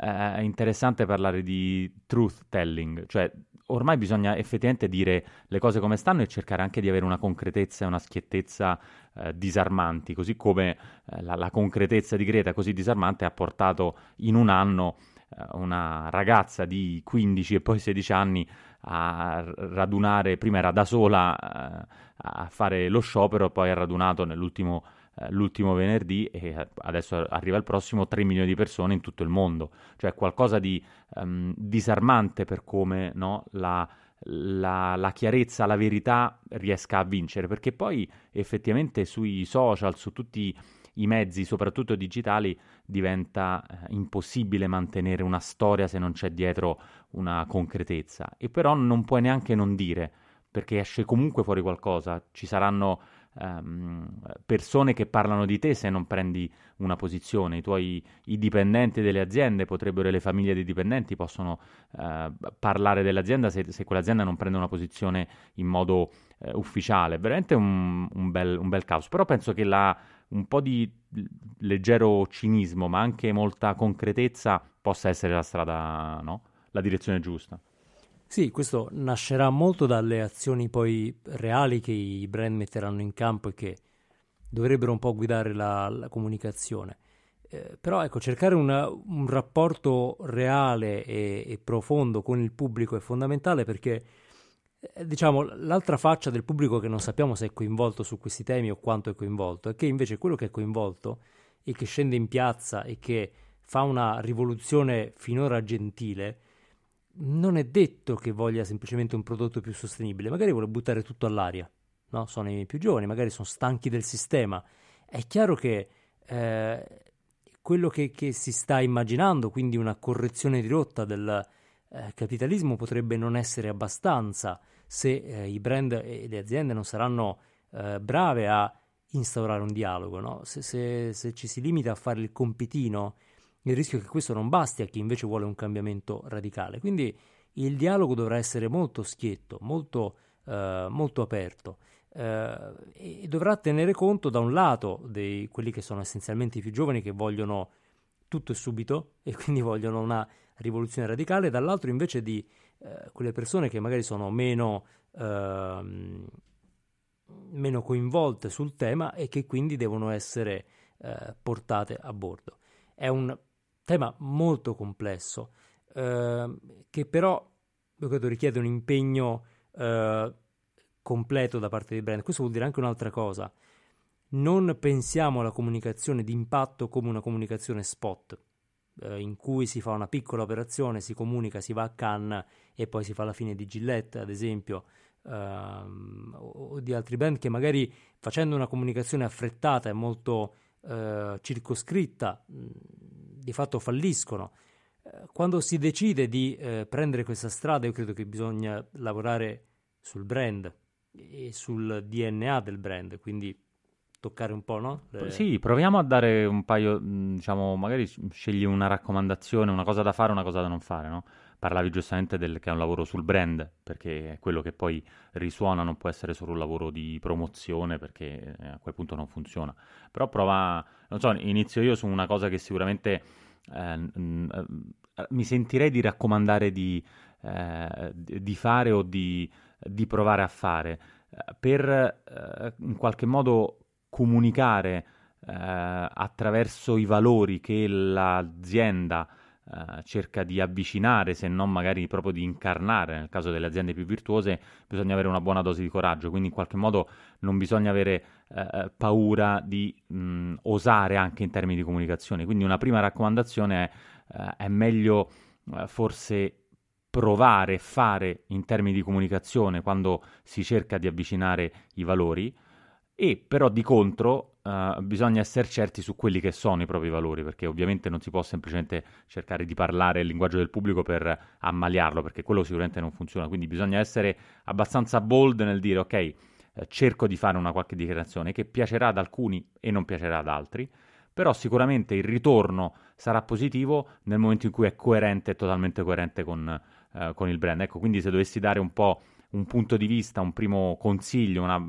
S2: eh, interessante parlare di truth telling, cioè ormai bisogna effettivamente dire le cose come stanno e cercare anche di avere una concretezza e una schiettezza eh, disarmanti, così come eh, la, la, concretezza di Greta così disarmante ha portato in un anno eh, una ragazza di 15 e poi 16 anni a radunare, prima era da sola eh, a fare lo sciopero, poi ha radunato nell'ultimo l'ultimo venerdì e eh, adesso arriva il prossimo 3 milioni di persone in tutto il mondo, cioè qualcosa di um, disarmante per come no, la, la, la, chiarezza, la verità riesca a vincere, perché poi effettivamente sui social, su tutti i mezzi, soprattutto digitali, diventa eh, impossibile mantenere una storia se non c'è dietro una concretezza. E però non puoi neanche non dire, perché esce comunque fuori qualcosa. Ci saranno ehm, persone che parlano di te se non prendi una posizione. I tuoi i dipendenti delle aziende potrebbero, le famiglie dei dipendenti possono eh, parlare dell'azienda se, se, quell'azienda non prende una posizione in modo eh, ufficiale. Veramente un, un, bel, un bel caos. Però penso che la un po' di leggero cinismo, ma anche molta concretezza possa essere la strada, no? La direzione giusta.
S1: Sì, questo nascerà molto dalle azioni poi reali che i brand metteranno in campo e che dovrebbero un po' guidare la, la comunicazione. Eh, però ecco, cercare una, un rapporto reale e, e profondo con il pubblico è fondamentale perché eh, diciamo, l'altra faccia del pubblico che non sappiamo se è coinvolto su questi temi o quanto è coinvolto, è che invece quello che è coinvolto e che scende in piazza e che fa una rivoluzione finora gentile, non è detto che voglia semplicemente un prodotto più sostenibile, magari vuole buttare tutto all'aria, no? Sono i più giovani, magari sono stanchi del sistema. È chiaro che eh, quello che, che, si sta immaginando, quindi una correzione di rotta del eh, capitalismo, potrebbe non essere abbastanza se eh, i brand e le aziende non saranno eh, brave a instaurare un dialogo, no? se, se, se, ci si limita a fare il compitino, il rischio è che questo non basti a chi invece vuole un cambiamento radicale. Quindi il dialogo dovrà essere molto schietto, molto, eh, molto aperto eh, e dovrà tenere conto da un lato di quelli che sono essenzialmente i più giovani che vogliono tutto e subito e quindi vogliono una rivoluzione radicale, dall'altro invece di eh, quelle persone che magari sono meno, eh, meno, coinvolte sul tema e che quindi devono essere eh, portate a bordo. È un tema molto complesso ehm, che però credo richiede un impegno eh, completo da parte dei brand. Questo vuol dire anche un'altra cosa. Non pensiamo alla comunicazione di impatto come una comunicazione spot eh, in cui si fa una piccola operazione, si comunica, si va a Cannes e poi si fa la fine di Gillette, ad esempio, ehm, o di altri brand che magari facendo una comunicazione affrettata e molto eh, circoscritta, di fatto falliscono. Eh, quando si decide di eh, prendere questa strada, io credo che bisogna lavorare sul brand e sul DNA del brand, quindi toccare un po', no?
S2: Le... Sì, proviamo a dare un paio, diciamo, magari scegli una raccomandazione, una cosa da fare, una cosa da non fare, no? Parlavi giustamente del che è un lavoro sul brand, perché è quello che poi risuona, non può essere solo un lavoro di promozione, perché eh, a quel punto non funziona. Però prova, non so, inizio io su una cosa che sicuramente eh, mi sentirei di raccomandare di, eh, di fare o di, di, provare a fare, eh, per eh, in qualche modo comunicare eh, attraverso i valori che l'azienda eh, cerca di avvicinare, se non magari proprio di incarnare, nel caso delle aziende più virtuose, bisogna avere una buona dose di coraggio, quindi in qualche modo non bisogna avere eh paura di mh, osare anche in termini di comunicazione. Quindi una prima raccomandazione è, eh, è meglio forse provare fare in termini di comunicazione quando si cerca di avvicinare i valori e però di contro uh, bisogna essere certi su quelli che sono i propri valori, perché ovviamente non si può semplicemente cercare di parlare il linguaggio del pubblico per ammaliarlo, perché quello sicuramente non funziona, quindi bisogna essere abbastanza bold nel dire ok, eh, cerco di fare una qualche dichiarazione che piacerà ad alcuni e non piacerà ad altri, però sicuramente il ritorno sarà positivo nel momento in cui è coerente e totalmente coerente con, uh, con il brand. Ecco, quindi se dovessi dare un po' un punto di vista, un primo consiglio, una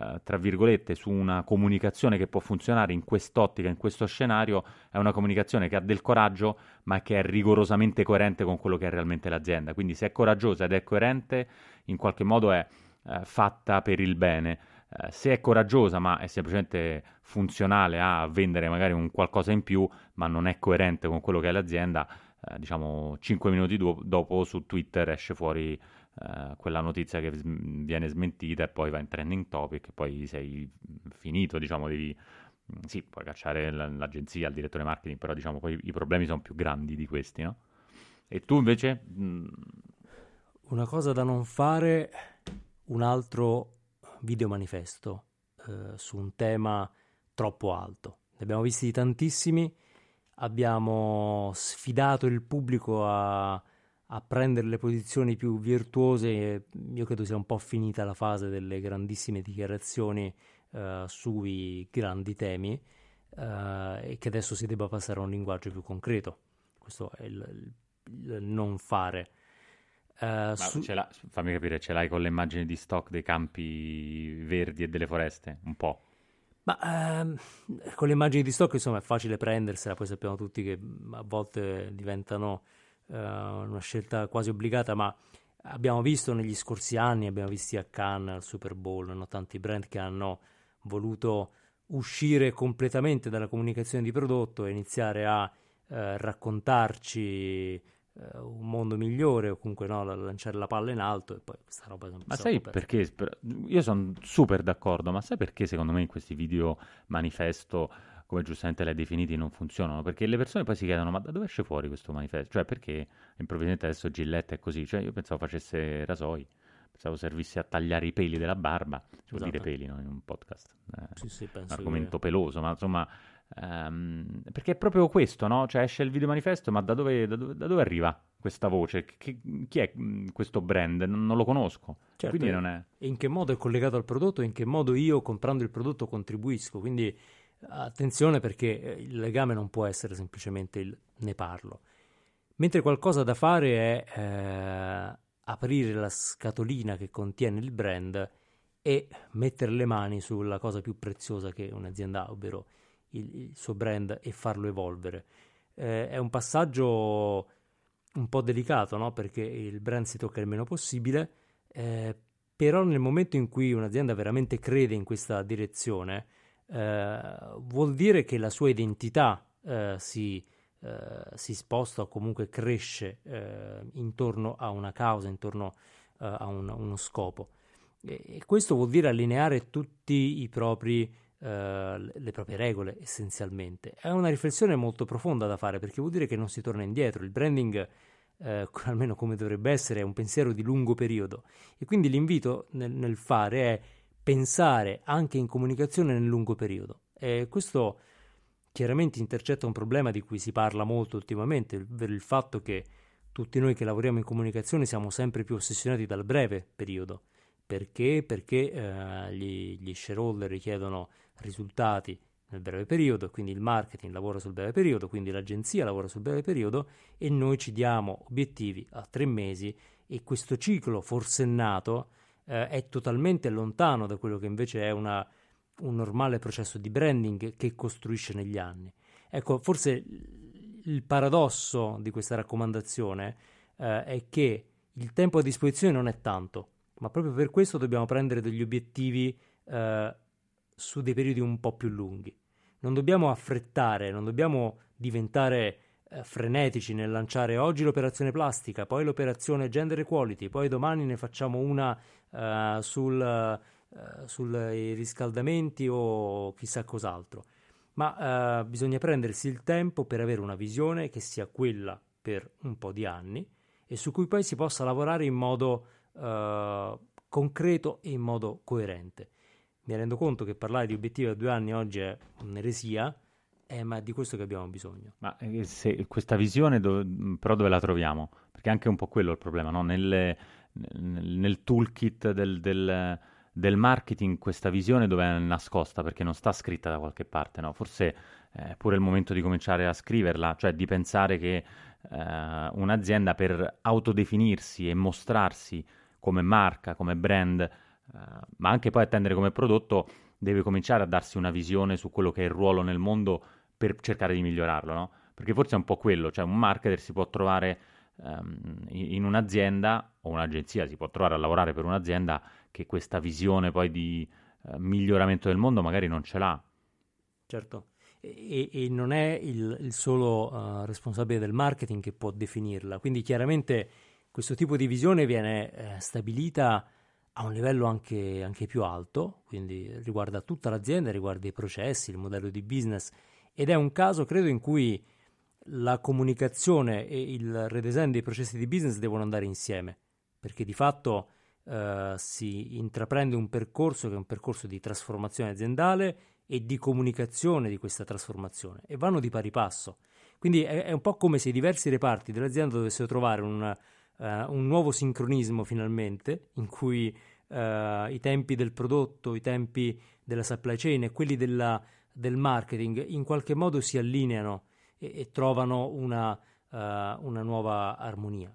S2: eh, tra virgolette, su una comunicazione che può funzionare in quest'ottica, in questo scenario, è una comunicazione che ha del coraggio, ma che è rigorosamente coerente con quello che è realmente l'azienda. Quindi se è coraggiosa ed è coerente, in qualche modo è eh, fatta per il bene. Uh, se è coraggiosa ma è semplicemente funzionale a vendere magari un qualcosa in più, ma non è coerente con quello che è l'azienda, uh, diciamo 5 minuti do- dopo su Twitter esce fuori eh, quella notizia che viene smentita e poi va in trending topic e poi sei finito, diciamo, devi, mm, sì, puoi cacciare l'agenzia, il direttore marketing, però diciamo poi i problemi sono più grandi di questi, no? E tu invece?
S1: Mm, Una cosa da non fare, un altro video manifesto eh, su un tema troppo alto. Ne abbiamo visti tantissimi, abbiamo sfidato il pubblico a, a prendere le posizioni più virtuose. Io credo sia un po' finita la fase delle grandissime dichiarazioni eh, sui grandi temi eh, e che adesso si debba passare a un linguaggio più concreto. Questo è il, il, non fare.
S2: Uh, su... fammi capire, ce l'hai con le immagini di stock dei campi verdi e delle foreste? Un po'.
S1: Ma uh, con le immagini di stock, insomma, è facile prendersela, poi sappiamo tutti che a volte diventano uh, una scelta quasi obbligata, ma abbiamo visto negli scorsi anni, abbiamo visto a Cannes, al Super Bowl, no? tanti brand che hanno voluto uscire completamente dalla comunicazione di prodotto e iniziare a eh, raccontarci uh, un mondo migliore o comunque no, lanciare la palla in alto e poi questa roba
S2: Ma sai perché? Io sono super d'accordo, ma sai perché secondo me in questi video manifesto come giustamente l'hai definiti, non funzionano, perché le persone poi si chiedono ma da dove esce fuori questo manifesto? Cioè perché improvvisamente adesso Gillette è così? Cioè io pensavo facesse rasoi, pensavo servisse a tagliare i peli della barba, si esatto. dire peli no? in un podcast, eh, sì, sì, un argomento che... peloso, ma insomma Um, perché è proprio questo, no? Cioè esce il video manifesto, ma da dove, da dove, da dove arriva questa voce? Che, chi è mm, questo brand? Non, non lo conosco.
S1: Certo, Quindi non è... in che modo è collegato al prodotto in che modo io comprando il prodotto contribuisco. Quindi attenzione perché eh, il legame non può essere semplicemente il ne parlo. Mentre qualcosa da fare è eh, aprire la scatolina che contiene il brand e mettere le mani sulla cosa più preziosa che un'azienda ha, ovvero il, il suo brand e farlo evolvere. Eh, è un passaggio un po' delicato, no? perché il brand si tocca il meno possibile, eh, però nel momento in cui un'azienda veramente crede in questa direzione, eh, vuol dire che la sua identità eh, si, eh, si, sposta o comunque cresce eh, intorno a una causa, intorno a un, uno scopo. E, e questo vuol dire allineare tutti i propri Uh, le proprie regole essenzialmente. È una riflessione molto profonda da fare perché vuol dire che non si torna indietro. Il branding, uh, [laughs] almeno come dovrebbe essere, è un pensiero di lungo periodo e quindi l'invito nel, nel fare è pensare anche in comunicazione nel lungo periodo. E questo chiaramente intercetta un problema di cui si parla molto ultimamente, ovvero il fatto che tutti noi che lavoriamo in comunicazione siamo sempre più ossessionati dal breve periodo. Perché? Perché eh, gli, gli shareholder richiedono risultati nel breve periodo, quindi il marketing lavora sul breve periodo, quindi l'agenzia lavora sul breve periodo e noi ci diamo obiettivi a tre mesi e questo ciclo forsennato eh, è totalmente lontano da quello che invece è una, un normale processo di branding che costruisce negli anni. Ecco, forse il paradosso di questa raccomandazione eh, è che il tempo a disposizione non è tanto, ma proprio per questo dobbiamo prendere degli obiettivi eh, su dei periodi un po' più lunghi. Non dobbiamo affrettare, non dobbiamo diventare frenetici nel lanciare oggi l'operazione plastica, poi l'operazione gender equality, poi domani ne facciamo una eh, sul, uh, sui riscaldamenti o chissà cos'altro. Ma uh, bisogna prendersi il tempo per avere una visione che sia quella per un po' di anni e su cui poi si possa lavorare in modo concreto e in modo coerente mi rendo conto che parlare di obiettivi a due anni oggi è un'eresia, eh, ma è di questo che abbiamo bisogno.
S2: Ma eh, se, questa visione dove, però dove la troviamo? Perché anche un po' quello è il problema, no? nel, nel, toolkit del, del, del, marketing questa visione dove è nascosta? Perché non sta scritta da qualche parte, no? Forse è pure il momento di cominciare a scriverla, cioè di pensare che eh, un'azienda per autodefinirsi e mostrarsi come marca, come brand, uh, ma anche poi attendere come prodotto, deve cominciare a darsi una visione su quello che è il ruolo nel mondo per cercare di migliorarlo, no? Perché forse è un po' quello, cioè un marketer si può trovare um, in un'azienda o un'agenzia, si può trovare a lavorare per un'azienda che questa visione poi di uh, miglioramento del mondo magari non ce l'ha.
S1: Certo. E, e, non è il, il solo uh, responsabile del marketing che può definirla. Quindi chiaramente questo tipo di visione viene eh, stabilita a un livello anche, anche, più alto, quindi riguarda tutta l'azienda, riguarda i processi, il modello di business ed è un caso, credo, in cui la comunicazione e il redesign dei processi di business devono andare insieme, perché di fatto eh, si intraprende un percorso che è un percorso di trasformazione aziendale e di comunicazione di questa trasformazione e vanno di pari passo. Quindi è, è un po' come se i diversi reparti dell'azienda dovessero trovare un uh, un nuovo sincronismo finalmente, in cui uh, i tempi del prodotto, i tempi della supply chain e quelli della, del marketing in qualche modo si allineano e, e trovano una, uh, una, nuova armonia.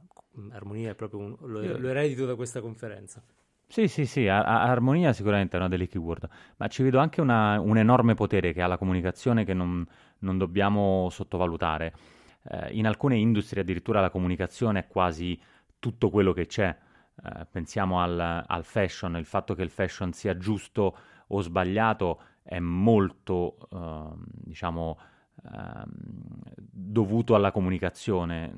S1: Armonia è proprio un, lo, lo eredito da questa conferenza.
S2: Sì, sì, sì, a- armonia sicuramente è una delle keyword, ma ci vedo anche una, un enorme potere che ha la comunicazione che non, non dobbiamo sottovalutare. Eh, in alcune industrie addirittura la comunicazione è quasi tutto quello che c'è. Eh, pensiamo al, al, fashion, il fatto che il fashion sia giusto o sbagliato è molto, eh, diciamo, eh, dovuto alla comunicazione.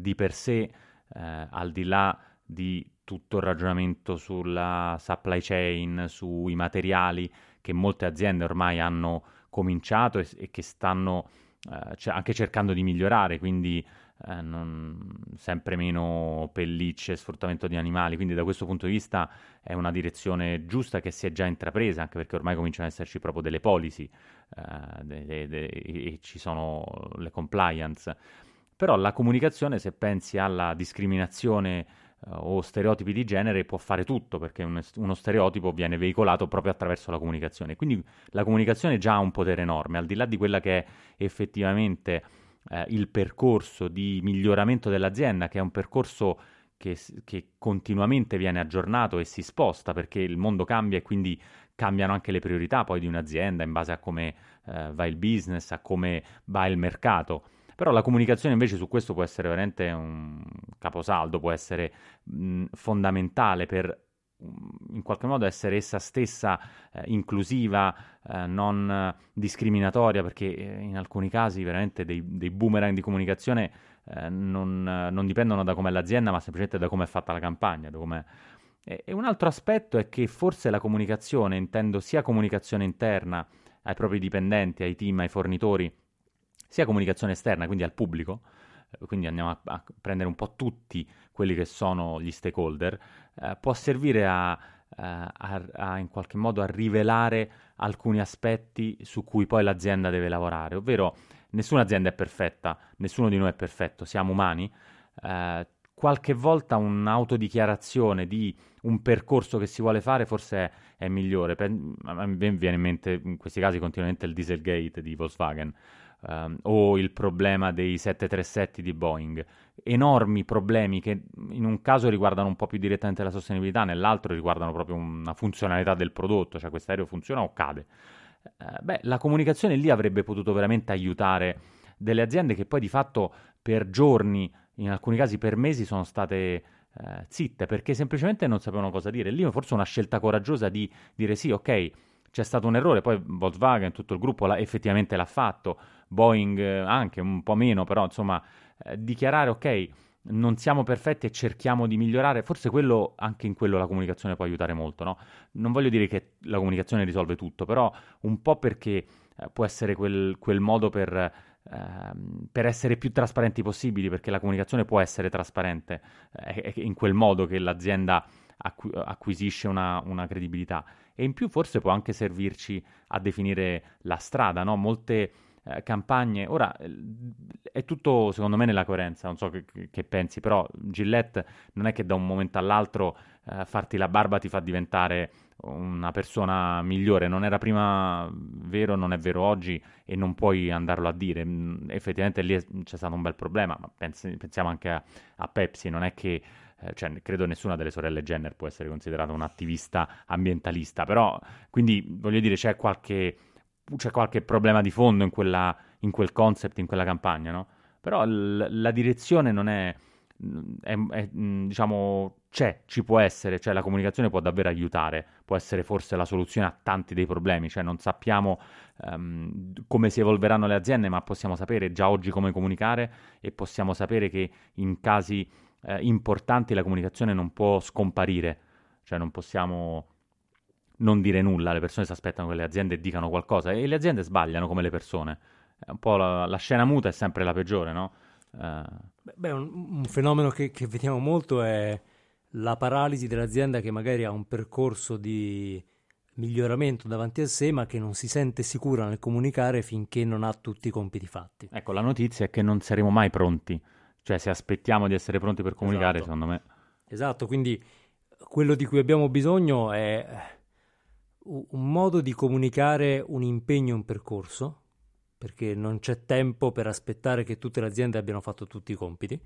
S2: Di per sé, eh, al di là di tutto il ragionamento sulla supply chain, sui materiali che molte aziende ormai hanno cominciato e, e che stanno eh, anche cercando di migliorare, quindi eh, non, sempre meno pellicce, sfruttamento di animali, quindi da questo punto di vista è una direzione giusta che si è già intrapresa, anche perché ormai cominciano ad esserci proprio delle policy eh, de, de, e ci sono le compliance. Però la comunicazione, se pensi alla discriminazione uh, o stereotipi di genere, può fare tutto, perché un, uno stereotipo viene veicolato proprio attraverso la comunicazione. Quindi la comunicazione già ha un potere enorme, al di là di quella che è effettivamente eh, il percorso di miglioramento dell'azienda, che è un percorso che, che, continuamente viene aggiornato e si sposta perché il mondo cambia e quindi cambiano anche le priorità poi di un'azienda in base a come eh, va il business, a come va il mercato. Però la comunicazione invece su questo può essere veramente un caposaldo, può essere mh, fondamentale per in qualche modo essere essa stessa eh, inclusiva, eh, non discriminatoria, perché eh, in alcuni casi veramente dei, dei boomerang di comunicazione eh, non, non, dipendono da com'è l'azienda, ma semplicemente da come è fatta la campagna. E, e un altro aspetto è che forse la comunicazione, intendo sia comunicazione interna ai propri dipendenti, ai team, ai fornitori, sia comunicazione esterna, quindi al pubblico, quindi andiamo a, a, prendere un po' tutti quelli che sono gli stakeholder, eh, può servire a, eh, a, a, in qualche modo a rivelare alcuni aspetti su cui poi l'azienda deve lavorare, ovvero nessuna azienda è perfetta, nessuno di noi è perfetto, siamo umani. Eh, qualche volta un'autodichiarazione di un percorso che si vuole fare forse è, è migliore. a me viene in mente in questi casi continuamente il Dieselgate di Volkswagen um, o il problema dei 737 di Boeing. Enormi problemi che in un caso riguardano un po' più direttamente la sostenibilità, nell'altro riguardano proprio una funzionalità del prodotto, cioè questo aereo funziona o cade. Uh, beh, la comunicazione lì avrebbe potuto veramente aiutare delle aziende che poi di fatto per giorni, in alcuni casi per mesi, sono state uh, zitte perché semplicemente non sapevano cosa dire. Lì forse una scelta coraggiosa di dire sì, ok, c'è stato un errore, poi Volkswagen, tutto il gruppo l'ha, effettivamente l'ha fatto, Boeing eh, anche un po' meno, però insomma eh, dichiarare ok, non siamo perfetti e cerchiamo di migliorare, forse quello, anche in quello la comunicazione può aiutare molto, no? Non voglio dire che la comunicazione risolve tutto, però un po' perché eh, può essere quel, quel modo per, eh, per, essere più trasparenti possibili, perché la comunicazione può essere trasparente, eh, è in quel modo che l'azienda acqu- acquisisce una, una, credibilità. E in più forse può anche servirci a definire la strada, no? Molte eh, campagne. Ora è tutto secondo me nella coerenza, non so che, che, pensi, però Gillette non è che da un momento all'altro eh, farti la barba ti fa diventare una persona migliore, non era prima vero, non è vero oggi e non puoi andarlo a dire. Mm, effettivamente lì c'è stato un bel problema, ma pensi, pensiamo anche a, a, Pepsi, non è che eh, cioè, credo nessuna delle sorelle Jenner può essere considerata un'attivista ambientalista, però quindi voglio dire c'è qualche c'è qualche problema di fondo in, quella, in quel concept, in quella campagna, no? Però l- la direzione non è, è, è, diciamo, c'è, ci può essere, cioè la comunicazione può davvero aiutare, può essere forse la soluzione a tanti dei problemi, cioè non sappiamo um, come si evolveranno le aziende, ma possiamo sapere già oggi come comunicare e possiamo sapere che in casi eh, importanti la comunicazione non può scomparire cioè non possiamo non dire nulla, le persone si aspettano che le aziende dicano qualcosa e le aziende sbagliano come le persone. È un po' la, la scena muta è sempre la peggiore, no?
S1: Uh... Beh, un, un, fenomeno che, che vediamo molto è la paralisi dell'azienda che magari ha un percorso di miglioramento davanti a sé, ma che non si sente sicura nel comunicare finché non ha tutti i compiti fatti.
S2: Ecco, la notizia è che non saremo mai pronti. Cioè, se aspettiamo di essere pronti per comunicare,
S1: esatto.
S2: secondo me.
S1: Esatto, quindi quello di cui abbiamo bisogno è un modo di comunicare un impegno, un percorso, perché non c'è tempo per aspettare che tutte le aziende abbiano fatto tutti i compiti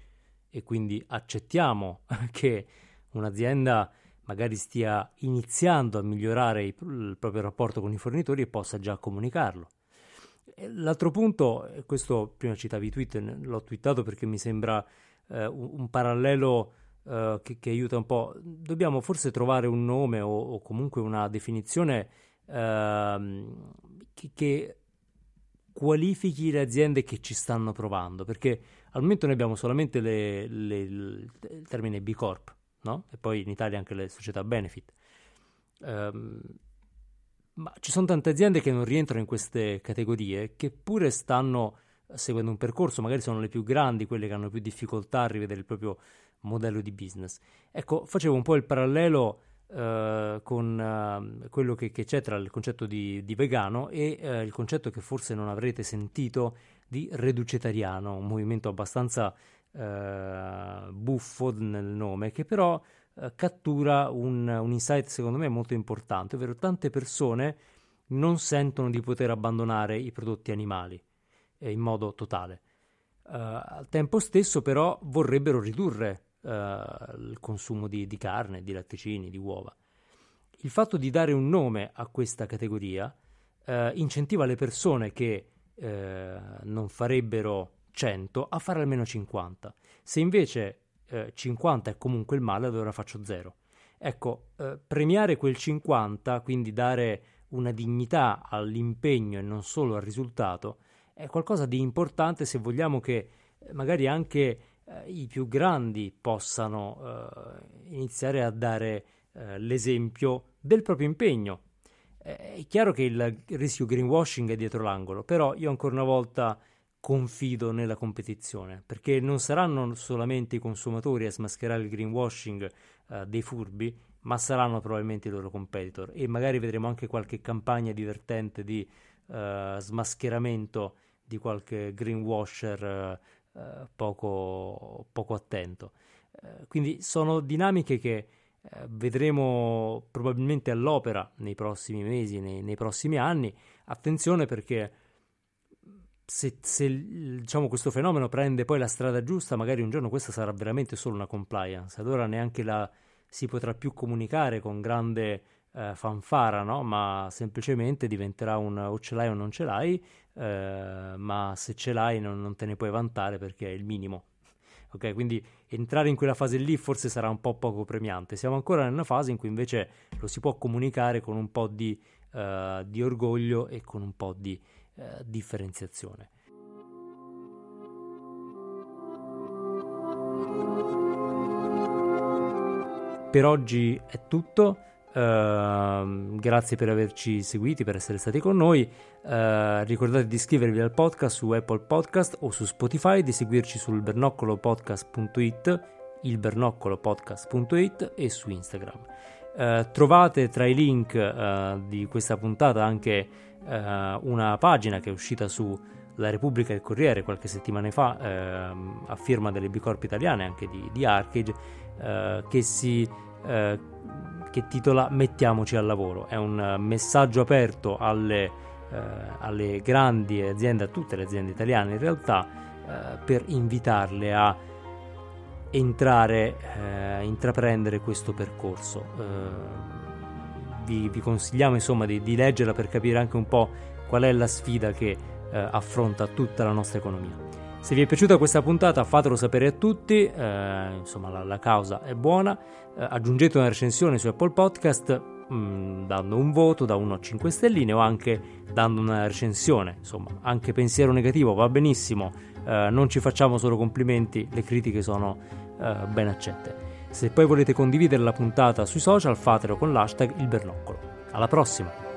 S1: e quindi accettiamo [laughs] che un'azienda magari stia iniziando a migliorare il, il proprio rapporto con i fornitori e possa già comunicarlo. L'altro punto, questo prima citavi Twitter, l'ho twittato perché mi sembra eh, un, un, parallelo eh, che, che, aiuta un po'. Dobbiamo forse trovare un nome o, o comunque una definizione eh, che, che, qualifichi le aziende che ci stanno provando, perché al momento noi abbiamo solamente le, le, il termine B Corp no? E poi in Italia anche le società benefit. Um, ma ci sono tante aziende che non rientrano in queste categorie, che pure stanno seguendo un percorso, magari sono le più grandi, quelle che hanno più difficoltà a rivedere il proprio modello di business. Ecco, facevo un po' il parallelo uh, con uh, quello che, che, c'è tra il concetto di, di vegano e uh, il concetto che forse non avrete sentito di reducetariano, un movimento abbastanza eh, buffo nel nome, che però eh, cattura un, un, insight secondo me molto importante, ovvero tante persone non sentono di poter abbandonare i prodotti animali eh, in modo totale. Uh, al tempo stesso però vorrebbero ridurre uh, il consumo di, di, carne, di latticini, di uova. Il fatto di dare un nome a questa categoria uh, incentiva le persone che non farebbero 100 a fare almeno 50. Se invece eh, 50 è comunque il male, allora faccio 0. Ecco, eh, premiare quel 50, quindi dare una dignità all'impegno e non solo al risultato, è qualcosa di importante se vogliamo che eh, magari anche eh, i più grandi possano eh, iniziare a dare eh, l'esempio del proprio impegno. È chiaro che il rischio greenwashing è dietro l'angolo, però io ancora una volta confido nella competizione, perché non saranno solamente i consumatori a smascherare il greenwashing uh, dei furbi, ma saranno probabilmente i loro competitor e magari vedremo anche qualche campagna divertente di uh, smascheramento di qualche greenwasher uh, poco, poco, attento. quindi sono dinamiche che vedremo probabilmente all'opera nei prossimi mesi, nei, nei prossimi anni. Attenzione perché se, se diciamo, questo fenomeno prende poi la strada giusta, magari un giorno questa sarà veramente solo una compliance, allora neanche la si potrà più comunicare con grande eh, fanfara, no? ma semplicemente diventerà un o ce l'hai o non ce l'hai, eh, ma se ce l'hai non, non, te ne puoi vantare perché è il minimo. [laughs] Ok, quindi entrare in quella fase lì forse sarà un po' poco premiante. Siamo ancora una fase in cui invece lo si può comunicare con un po' di, uh, di orgoglio e con un po' di eh, differenziazione. Per oggi è tutto. Uh, grazie per averci seguiti, per essere stati con noi. Uh, ricordate di iscrivervi al podcast su Apple Podcast o su Spotify, di seguirci sul bernoccolopodcast.it, il bernoccolopodcast.it e su Instagram. Uh, trovate tra i link di questa puntata anche eh, una pagina che è uscita su La Repubblica e il Corriere qualche settimana fa eh, a firma delle Bicorp italiane anche di, di Arcade eh, che si eh, che titola Mettiamoci al lavoro. È un messaggio aperto alle, eh, alle grandi aziende a tutte le aziende italiane in realtà eh, per invitarle a entrare, eh, intraprendere questo percorso. Eh, vi, vi consigliamo insomma di, di, leggerla per capire anche un po' qual è la sfida che eh, affronta tutta la nostra economia. Se vi è piaciuta questa puntata fatelo sapere a tutti, eh, insomma la, la, causa è buona, eh, aggiungete una recensione su Apple Podcast mh, mm, dando un voto da 1 a 5 stelline o anche dando una recensione, insomma anche pensiero negativo va benissimo, eh, non ci facciamo solo complimenti, le critiche sono eh, ben accette. Se poi volete condividere la puntata sui social, fatelo con l'hashtag il bernoccolo. Alla prossima!